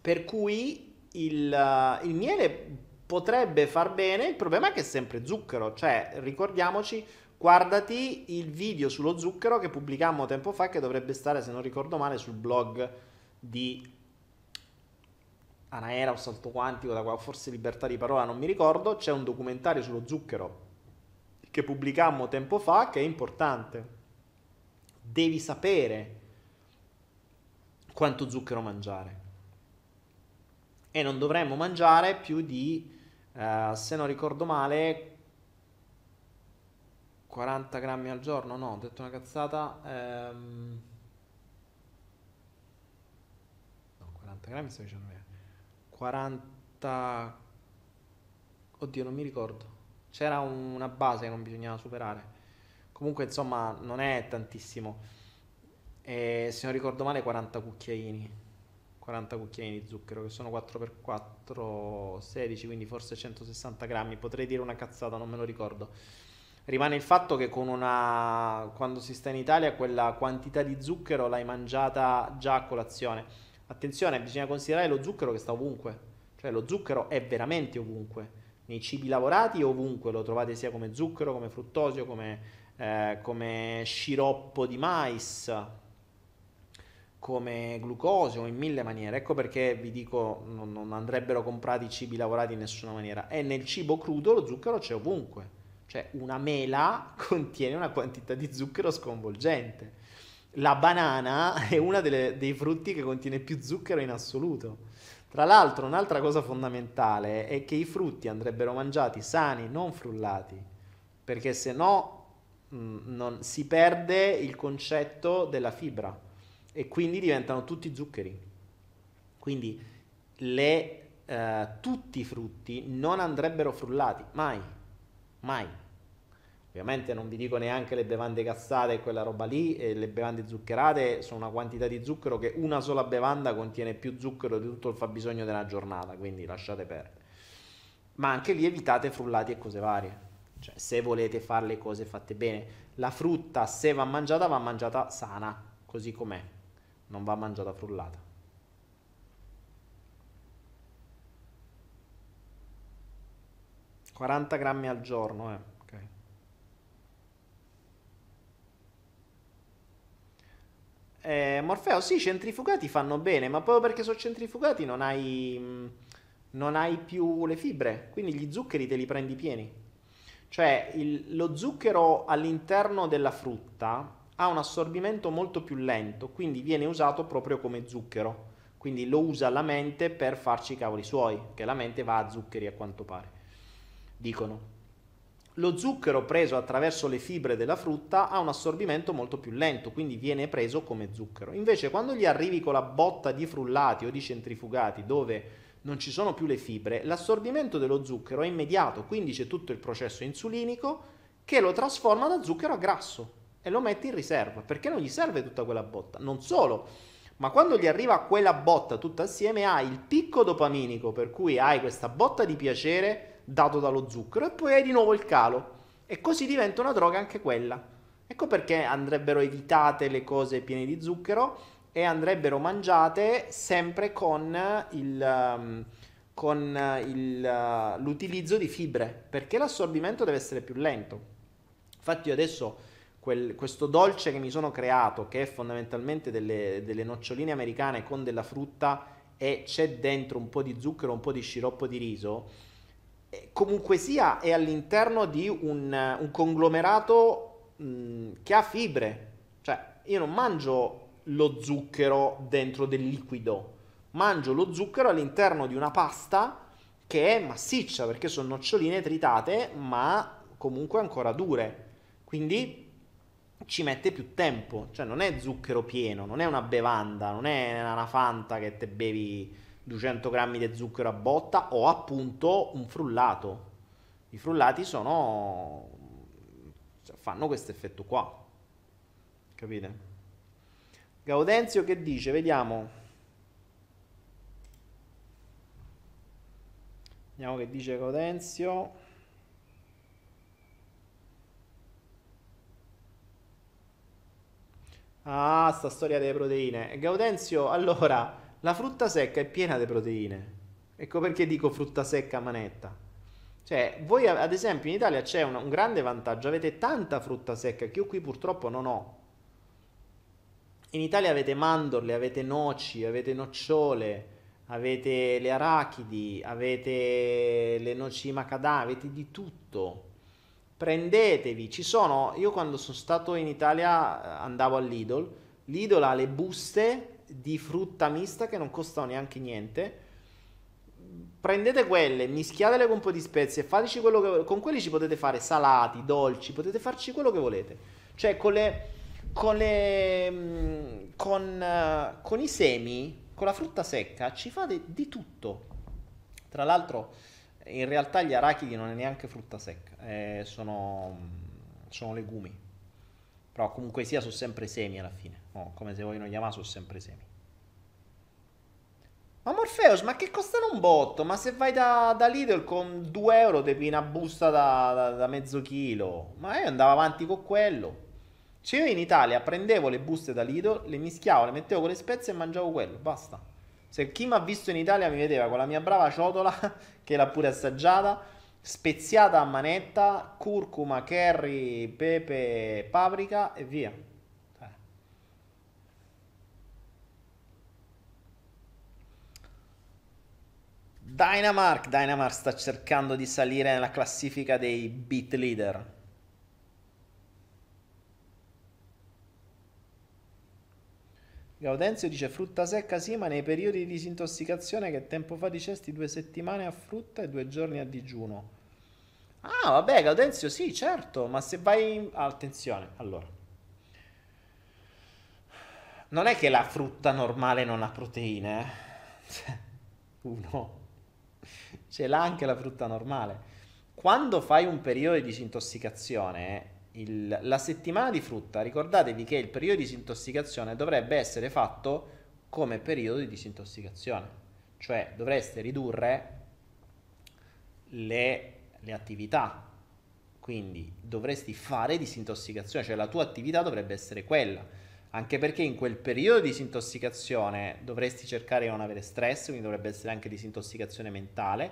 Per cui il, il miele potrebbe far bene, il problema è che è sempre zucchero, cioè ricordiamoci, guardati il video sullo zucchero che pubblicammo tempo fa che dovrebbe stare, se non ricordo male, sul blog di Anaera o Salto Quantico, da qua, forse Libertà di Parola, non mi ricordo, c'è un documentario sullo zucchero che pubblicammo tempo fa che è importante. Devi sapere quanto zucchero mangiare. E non dovremmo mangiare più di Uh, se non ricordo male, 40 grammi al giorno, no, ho detto una cazzata. Ehm... No, 40 grammi sto dicendo bene. 40... Oddio, non mi ricordo. C'era una base che non bisognava superare. Comunque, insomma, non è tantissimo. E, se non ricordo male, 40 cucchiaini. 40 cucchiaini di zucchero, che sono 4x4, 16, quindi forse 160 grammi. Potrei dire una cazzata, non me lo ricordo. Rimane il fatto che con una, quando si sta in Italia quella quantità di zucchero l'hai mangiata già a colazione. Attenzione, bisogna considerare lo zucchero che sta ovunque, cioè lo zucchero è veramente ovunque. Nei cibi lavorati ovunque lo trovate sia come zucchero, come fruttosio, come, eh, come sciroppo di mais, come glucosio in mille maniere. Ecco perché vi dico non, non andrebbero comprati cibi lavorati in nessuna maniera. E nel cibo crudo lo zucchero c'è ovunque cioè una mela contiene una quantità di zucchero sconvolgente. La banana è uno dei frutti che contiene più zucchero in assoluto. Tra l'altro, un'altra cosa fondamentale è che i frutti andrebbero mangiati sani, non frullati, perché se no mh, non, si perde il concetto della fibra e quindi diventano tutti zuccheri. Quindi le, eh, tutti i frutti non andrebbero frullati, mai, mai. Ovviamente non vi dico neanche le bevande gassate e quella roba lì, e le bevande zuccherate sono una quantità di zucchero che una sola bevanda contiene più zucchero di tutto il fabbisogno della giornata, quindi lasciate perdere. Ma anche lì evitate frullati e cose varie. Cioè, se volete fare le cose fatte bene, la frutta se va mangiata va mangiata sana, così com'è, non va mangiata frullata. ...40 grammi al giorno, eh. Eh, Morfeo, sì, centrifugati fanno bene, ma proprio perché sono centrifugati non hai, mm, non hai più le fibre, quindi gli zuccheri te li prendi pieni. Cioè, il, lo zucchero all'interno della frutta ha un assorbimento molto più lento, quindi viene usato proprio come zucchero. Quindi lo usa la mente per farci i cavoli suoi, che la mente va a zuccheri a quanto pare. Dicono. Lo zucchero preso attraverso le fibre della frutta ha un assorbimento molto più lento, quindi viene preso come zucchero. Invece quando gli arrivi con la botta di frullati o di centrifugati dove non ci sono più le fibre, l'assorbimento dello zucchero è immediato, quindi c'è tutto il processo insulinico che lo trasforma da zucchero a grasso e lo mette in riserva, perché non gli serve tutta quella botta. Non solo, ma quando gli arriva quella botta tutta assieme hai il picco dopaminico, per cui hai questa botta di piacere dato dallo zucchero e poi hai di nuovo il calo e così diventa una droga anche quella. Ecco perché andrebbero evitate le cose piene di zucchero e andrebbero mangiate sempre con, il, um, con il, uh, l'utilizzo di fibre, perché l'assorbimento deve essere più lento. Infatti io adesso quel, questo dolce che mi sono creato, che è fondamentalmente delle, delle noccioline americane con della frutta e c'è dentro un po' di zucchero, un po' di sciroppo di riso, eh, comunque sia è all'interno di un, un conglomerato mh, che ha fibre. Cioè, io non mangio lo zucchero dentro del liquido, mangio lo zucchero all'interno di una pasta che è massiccia perché sono noccioline tritate, ma comunque ancora dure. Quindi ci mette più tempo, cioè non è zucchero pieno, non è una bevanda, non è una fanta che te bevi 200 grammi di zucchero a botta o appunto un frullato. I frullati sono... Cioè, fanno questo effetto qua. Capite? Gaudenzio che dice? Vediamo. Vediamo che dice Gaudenzio. Ah, sta storia delle proteine. Gaudenzio, allora, la frutta secca è piena di proteine. Ecco perché dico frutta secca a manetta. Cioè, voi ad esempio in Italia c'è un, un grande vantaggio, avete tanta frutta secca che io qui purtroppo non ho. In Italia avete mandorle, avete noci, avete nocciole, avete le arachidi, avete le noci macadamia, avete di tutto. Prendetevi, ci sono, io quando sono stato in Italia eh, andavo all'Idol, l'Idol ha le buste di frutta mista che non costano neanche niente. Prendete quelle, mischiatele con un po' di spezie, fateci quello che con quelli ci potete fare salati, dolci, potete farci quello che volete. Cioè con le con le mm, con, uh, con i semi, con la frutta secca ci fate di tutto. Tra l'altro In realtà gli arachidi non è neanche frutta secca, eh, sono, sono, legumi. Però comunque sia sono sempre semi alla fine. Oh, come se vogliono chiamare sono sempre semi. Ma Morpheus, ma che costano un botto? Ma se vai da, da Lidl con 2 euro ti una busta da, da, da, mezzo chilo. Ma io andavo avanti con quello. Cioè io in Italia prendevo le buste da Lidl, le mischiavo, le mettevo con le spezie e mangiavo quello. Basta. Se chi mi ha visto in Italia mi vedeva con la mia brava ciotola, che l'ha pure assaggiata, speziata a manetta, curcuma, curry, pepe, paprika e via. Dynamark, Dynamark sta cercando di salire nella classifica dei beat leader. Gaudenzio dice frutta secca sì, ma nei periodi di disintossicazione che tempo fa dicesti due settimane a frutta e due giorni a digiuno. Ah, vabbè, Gaudenzio sì, certo, ma se vai... In... Attenzione, allora. Non è che la frutta normale non ha proteine, eh? Uno. Ce l'ha anche la frutta normale. Quando fai un periodo di disintossicazione, il, la settimana di frutta, ricordatevi che il periodo di disintossicazione dovrebbe essere fatto come periodo di disintossicazione, cioè dovreste ridurre le, le attività, quindi dovresti fare disintossicazione, cioè la tua attività dovrebbe essere quella, anche perché in quel periodo di disintossicazione dovresti cercare di non avere stress, quindi dovrebbe essere anche disintossicazione mentale,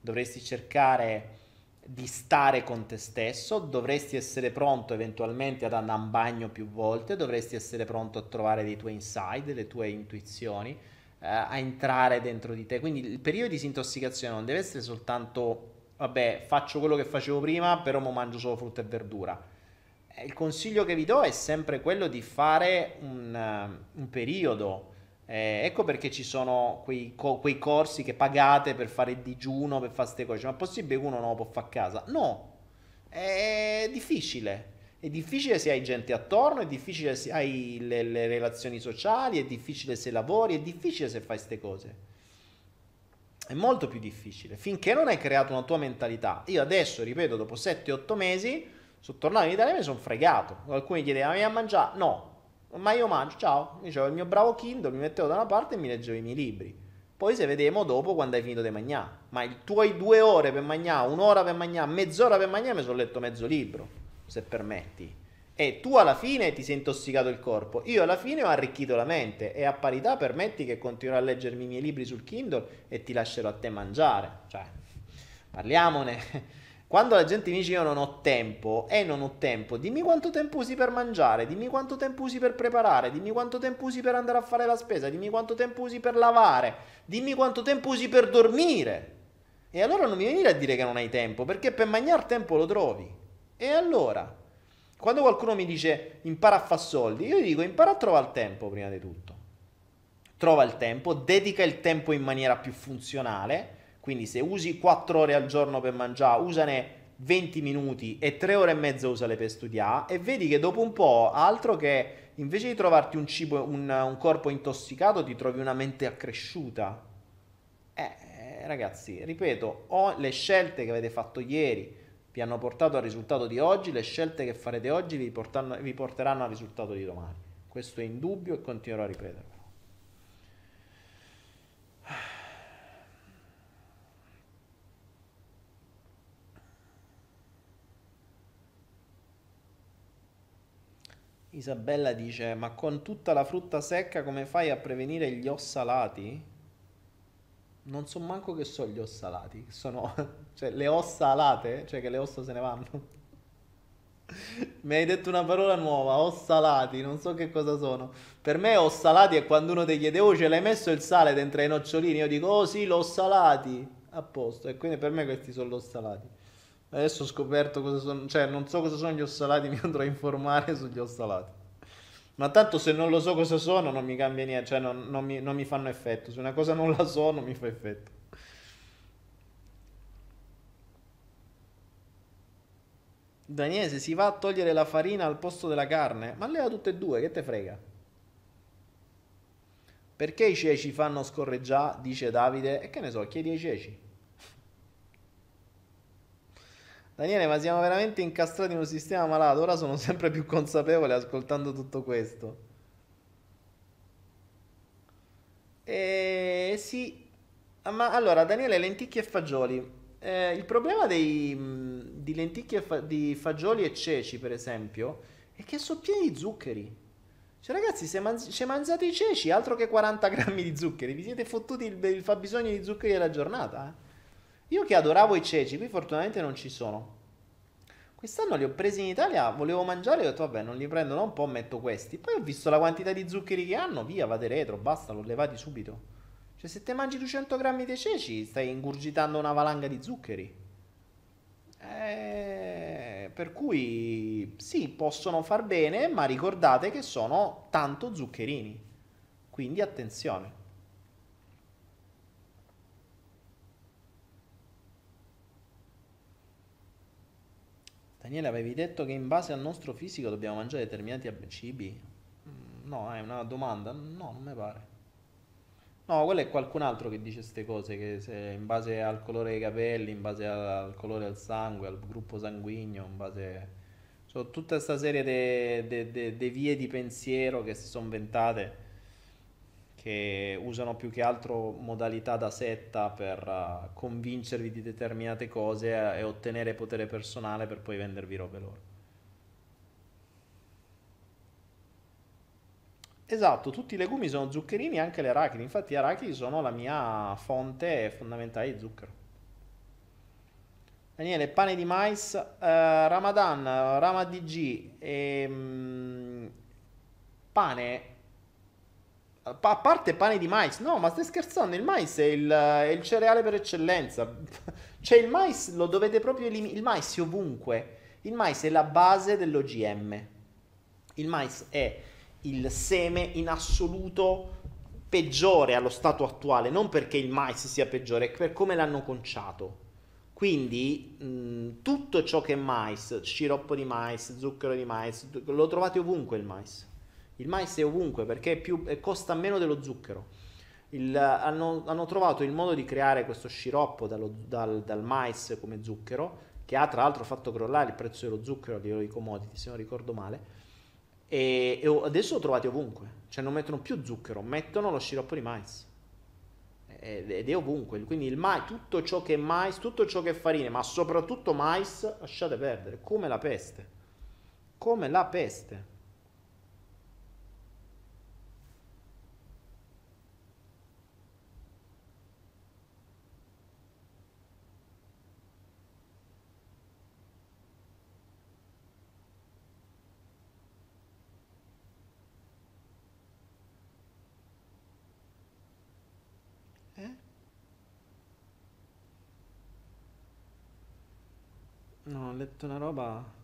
dovresti cercare di stare con te stesso, dovresti essere pronto eventualmente ad andare in bagno più volte, dovresti essere pronto a trovare dei tuoi insight, delle tue intuizioni, eh, a entrare dentro di te. Quindi il periodo di disintossicazione non deve essere soltanto, vabbè, faccio quello che facevo prima, però mo mangio solo frutta e verdura. Eh, il consiglio che vi do è sempre quello di fare un, uh, un periodo eh, ecco perché ci sono quei, co- quei, corsi che pagate per fare il digiuno, per fare queste cose. Ma è possibile che uno non lo può fare a casa? No, è difficile. È difficile se hai gente attorno, è difficile se hai le, le relazioni sociali, è difficile se lavori, è difficile se fai queste cose. È molto più difficile. Finché non hai creato una tua mentalità. Io adesso, ripeto, dopo 7-8 mesi, sono tornato in Italia e mi sono fregato. Qualcuno chiedeva, ma mi a mangiare? No, ma io mangio, ciao, io avevo il mio bravo Kindle, mi mettevo da una parte e mi leggevo i miei libri. Poi se vediamo dopo quando hai finito di mangiare. Ma i tuoi due ore per mangiare, un'ora per mangiare, mezz'ora per mangiare, mi sono letto mezzo libro, se permetti. E tu alla fine ti sei intossicato il corpo, io alla fine ho arricchito la mente e a parità permetti che continuerò a leggermi i miei libri sul Kindle e ti lascerò a te mangiare. Cioè, parliamone. Quando la gente mi dice io non ho tempo, e eh, non ho tempo, dimmi quanto tempo usi per mangiare, dimmi quanto tempo usi per preparare, dimmi quanto tempo usi per andare a fare la spesa, dimmi quanto tempo usi per lavare, dimmi quanto tempo usi per dormire. E allora non mi venire a dire che non hai tempo, perché per mangiare tempo lo trovi. E allora? Quando qualcuno mi dice impara a fare soldi, io dico impara a trovare il tempo prima di tutto. Trova il tempo, dedica il tempo in maniera più funzionale quindi se usi 4 ore al giorno per mangiare, usane 20 minuti e 3 ore e mezza usale per studiare e vedi che dopo un po' altro che invece di trovarti un cibo, un, un corpo intossicato, ti trovi una mente accresciuta. Eh, ragazzi, ripeto, o le scelte che avete fatto ieri vi hanno portato al risultato di oggi, le scelte che farete oggi vi, portano, vi porteranno al risultato di domani. Questo è indubbio e continuerò a ripeterlo. Isabella dice: Ma con tutta la frutta secca come fai a prevenire gli ossalati? Non so manco che sono gli ossalati. Sono cioè, le ossa alate, cioè che le ossa se ne vanno. Mi hai detto una parola nuova, ossalati, non so che cosa sono. Per me ossalati è quando uno ti chiede, oh ce l'hai messo il sale dentro ai nocciolini? Io dico, oh sì, l'ho salati. A posto. E quindi per me questi sono gli ossalati. Adesso ho scoperto cosa sono, cioè non so cosa sono gli ossalati, mi andrò a informare sugli ossalati. Ma tanto se non lo so cosa sono non mi cambia niente, cioè non, non, mi, non mi fanno effetto. Se una cosa non la so non mi fa effetto. Daniele, se si va a togliere la farina al posto della carne, ma leva tutte e due, che te frega? Perché i ceci fanno scorreggiare, dice Davide, e che ne so, chiedi ai ceci. Daniele, ma siamo veramente incastrati in un sistema malato. Ora sono sempre più consapevole ascoltando tutto questo. Eh, sì, ma allora Daniele, lenticchie e fagioli. Eh, il problema dei, di lenticchie fa- di fagioli e ceci, per esempio, è che sono pieni di zuccheri. Cioè, ragazzi, se, man- se mangiate i ceci, altro che 40 grammi di zuccheri, vi siete fottuti il, il fabbisogno di zuccheri della giornata. Eh? Io che adoravo i ceci, qui fortunatamente non ci sono. Quest'anno li ho presi in Italia, volevo mangiare ho detto vabbè non li prendo da un po', metto questi. Poi ho visto la quantità di zuccheri che hanno, via, vade retro, basta, l'ho levati subito. Cioè se te mangi 200 grammi di ceci stai ingurgitando una valanga di zuccheri. Eh, per cui sì, possono far bene, ma ricordate che sono tanto zuccherini. Quindi attenzione. Daniele, avevi detto che in base al nostro fisico dobbiamo mangiare determinati cibi? Mm, No, è una domanda? No, non mi pare. No, quello è qualcun altro che dice queste cose, che in base al colore dei capelli, in base al colore del sangue, al gruppo sanguigno, in base... Sono tutta questa serie di vie di pensiero che si sono inventate, che usano più che altro modalità da setta per eh, convincervi di determinate cose e, e ottenere potere personale per poi vendervi robe loro. Esatto, tutti i legumi sono zuccherini, anche le arachidi. Infatti, gli arachidi sono la mia fonte fondamentale di zucchero. Daniele, pane di mais, eh, Ramadan, Rama DG, ehm, pane, a pa- a parte pane di mais, no, ma stai scherzando? Il mais è il, è il cereale per eccellenza. Cioè, il mais lo dovete proprio eliminare. Il mais è ovunque. Il mais è la base dell'OGM. Il mais è il seme in assoluto peggiore allo stato attuale, non perché il mais sia peggiore, è per come l'hanno conciato. Quindi mh, tutto ciò che è mais, sciroppo di mais, zucchero di mais, lo trovate ovunque il mais. Il mais è ovunque perché è più, costa meno dello zucchero. Il- hanno, hanno trovato il modo di creare questo sciroppo dallo- dal, dal mais come zucchero, che ha tra l'altro fatto crollare il prezzo dello zucchero a livello di commodity, se non ricordo male. E, e adesso lo trovate ovunque, cioè non mettono più zucchero, mettono lo sciroppo di mais. Ed è ovunque, quindi il mais, tutto ciò che è mais, tutto ciò che è farina, ma soprattutto mais, lasciate perdere, come la peste. Come la peste. Ho letto una roba.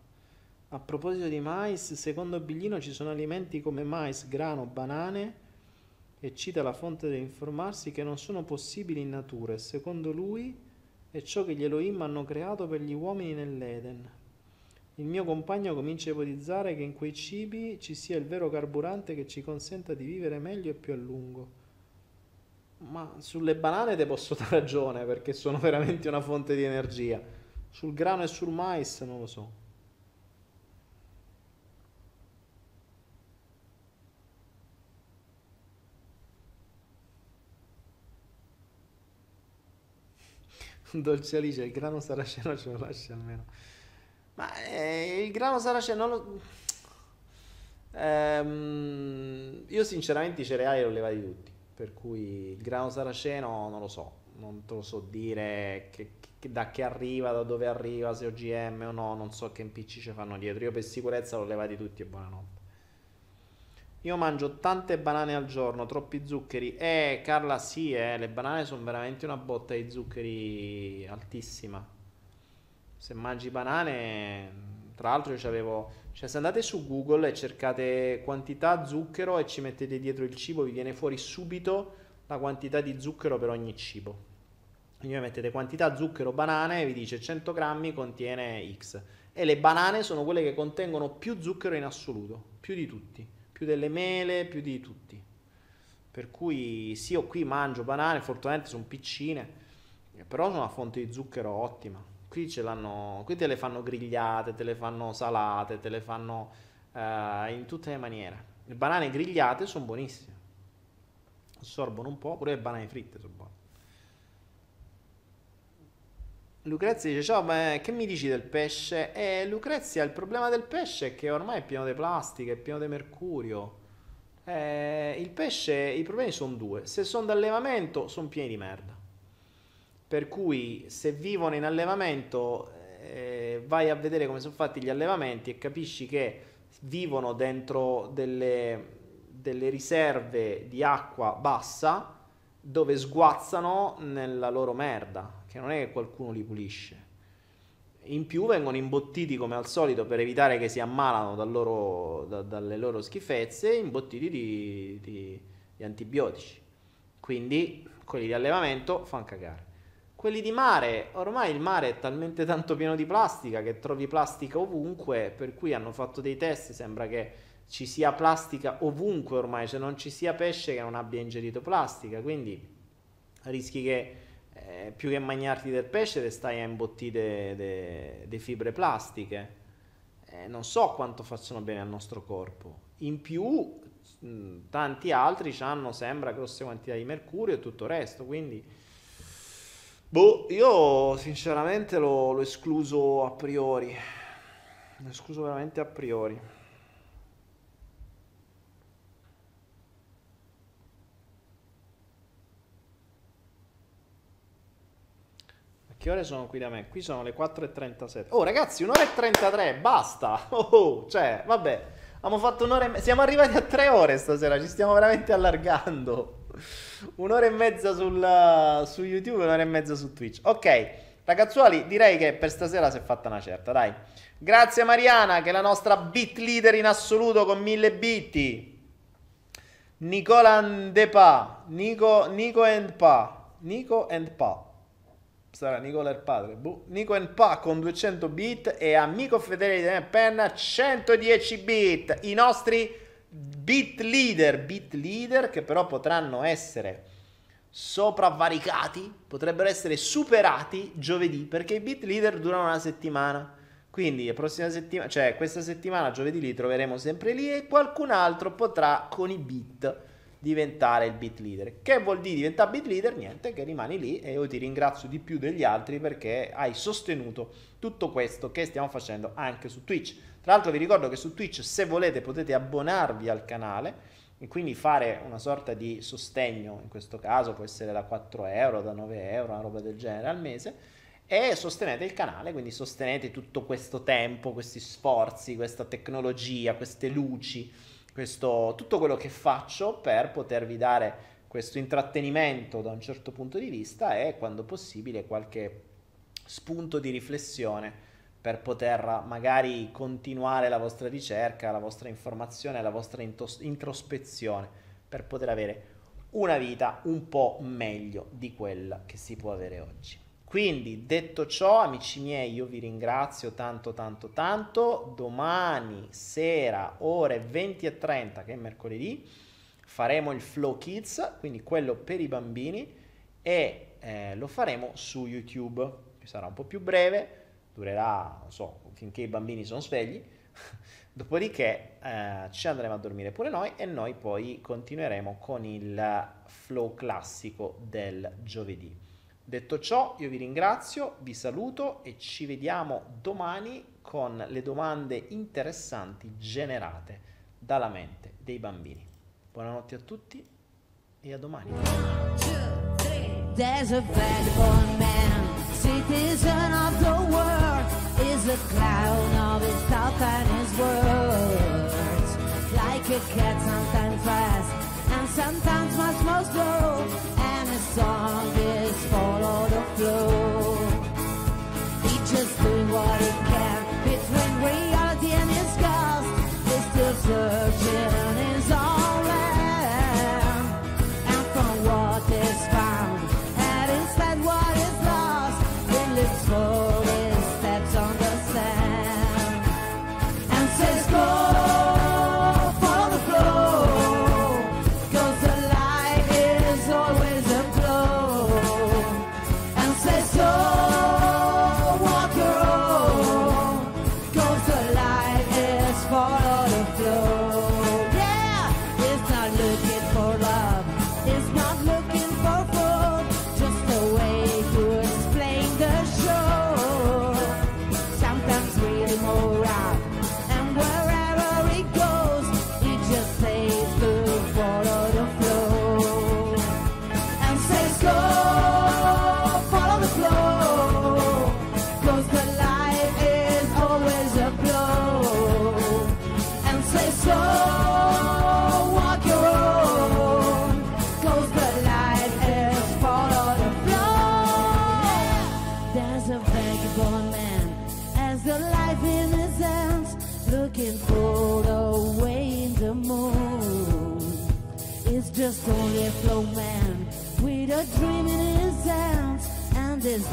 A proposito di mais, secondo Biglino ci sono alimenti come mais, grano, banane e cita la fonte da informarsi che non sono possibili in natura e secondo lui è ciò che gli Elohim hanno creato per gli uomini nell'Eden. Il mio compagno comincia a ipotizzare che in quei cibi ci sia il vero carburante che ci consenta di vivere meglio e più a lungo. Ma sulle banane te posso dare ragione perché sono veramente una fonte di energia. Sul grano e sul mais non lo so. Dolce Alice, il grano saraceno ce lo lasci almeno. Ma eh, il grano saraceno lo... Ehm, io sinceramente i cereali li ho levati tutti, per cui il grano saraceno non lo so, non te lo so dire che- che- da che arriva, da dove arriva, se OGM o no, non so che impicci ci fanno dietro. Io per sicurezza l'ho levati tutti e buonanotte. Io mangio tante banane al giorno, troppi zuccheri. Eh, Carla, sì, eh, le banane sono veramente una botta di zuccheri altissima. Se mangi banane, tra l'altro io c'avevo, cioè se andate su Google e cercate quantità zucchero e ci mettete dietro il cibo, vi viene fuori subito la quantità di zucchero per ogni cibo. Quindi voi mettete quantità zucchero banane vi dice 100 grammi contiene X. E le banane sono quelle che contengono più zucchero in assoluto, più di tutti, più delle mele, più di tutti. Per cui sì, io qui mangio banane, fortunatamente sono piccine, eh, però sono una fonte di zucchero ottima. Qui qui te le fanno grigliate, te le fanno salate, te le fanno uh, in tutte le maniere. Le banane grigliate sono buonissime. Assorbono un po', pure le banane fritte sono buone. Lucrezia dice: Ciao, ma che mi dici del pesce? Eh, Lucrezia, il problema del pesce è che ormai è pieno di plastica, è pieno di mercurio. Eh, il pesce, i problemi sono due: se sono d'allevamento, sono pieni di merda. Per cui, se vivono in allevamento, eh, vai a vedere come sono fatti gli allevamenti e capisci che vivono dentro delle, delle riserve di acqua bassa dove sguazzano nella loro merda che non è che qualcuno li pulisce. In più vengono imbottiti come al solito per evitare che si ammalano loro, da, dalle loro schifezze, imbottiti di, di, di antibiotici. Quindi quelli di allevamento fanno cagare. Quelli di mare, ormai il mare è talmente tanto pieno di plastica che trovi plastica ovunque, per cui hanno fatto dei test, sembra che ci sia plastica ovunque ormai, cioè non ci sia pesce che non abbia ingerito plastica, quindi rischi che eh, più che mangiarti del pesce te stai a imbottire le fibre plastiche. Eh, non so quanto facciano bene al nostro corpo. In più, mh, tanti altri hanno, sembra, grosse quantità di mercurio e tutto il resto, quindi... Boh, io sinceramente l'ho escluso a priori. L'ho escluso veramente a priori. Che ore sono qui da me? Qui sono le 4.37. Oh ragazzi, un'ora e 33, basta. Oh, oh, cioè, vabbè, abbiamo fatto un'ora e mezza. Siamo arrivati a tre ore stasera, ci stiamo veramente allargando. Un'ora e mezza sul, su YouTube e un'ora e mezza su Twitch. Ok, ragazzuoli, direi che per stasera si è fatta una certa, dai. Grazie Mariana, che è la nostra bit leader in assoluto con mille bit. Nicola Andepa, Nico, Nico and Pa, Nico and Pa sarà Nicola il padre. Boh. Nico and Pa con 200 bit e amico fedele di me penna 110 bit. I nostri bit leader, bit leader che però potranno essere sopravvaricati, potrebbero essere superati giovedì perché i bit leader durano una settimana. Quindi la prossima settimana, cioè questa settimana giovedì li troveremo sempre lì e qualcun altro potrà con i bit diventare il bit leader. Che vuol dire diventare bit leader? Niente, che rimani lì e io ti ringrazio di più degli altri perché hai sostenuto tutto questo che stiamo facendo anche su Twitch. Tra l'altro vi ricordo che su Twitch se volete potete abbonarvi al canale e quindi fare una sorta di sostegno, in questo caso può essere da 4 euro, da 9 euro, una roba del genere al mese e sostenete il canale, quindi sostenete tutto questo tempo, questi sforzi, questa tecnologia, queste luci questo, tutto quello che faccio per potervi dare questo intrattenimento da un certo punto di vista e quando possibile qualche spunto di riflessione per poter magari continuare la vostra ricerca, la vostra informazione, la vostra introspezione, per poter avere una vita un po' meglio di quella che si può avere oggi. Quindi, detto ciò, amici miei, io vi ringrazio tanto, tanto, tanto. Domani sera, ore 20 e 30, che è mercoledì, faremo il Flow Kids, quindi quello per i bambini, e eh, lo faremo su YouTube. Sarà un po' più breve, durerà, non so, finché i bambini sono svegli. Dopodiché eh, ci andremo a dormire pure noi e noi poi continueremo con il flow classico del giovedì. Detto ciò, io vi ringrazio, vi saluto e ci vediamo domani con le domande interessanti generate dalla mente dei bambini. Buonanotte a tutti e a domani. A a and. Like a cat, sometimes fast and sometimes much more slow. song is follow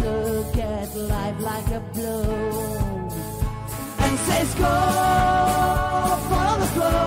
look at life like a blow. And says go follow the flow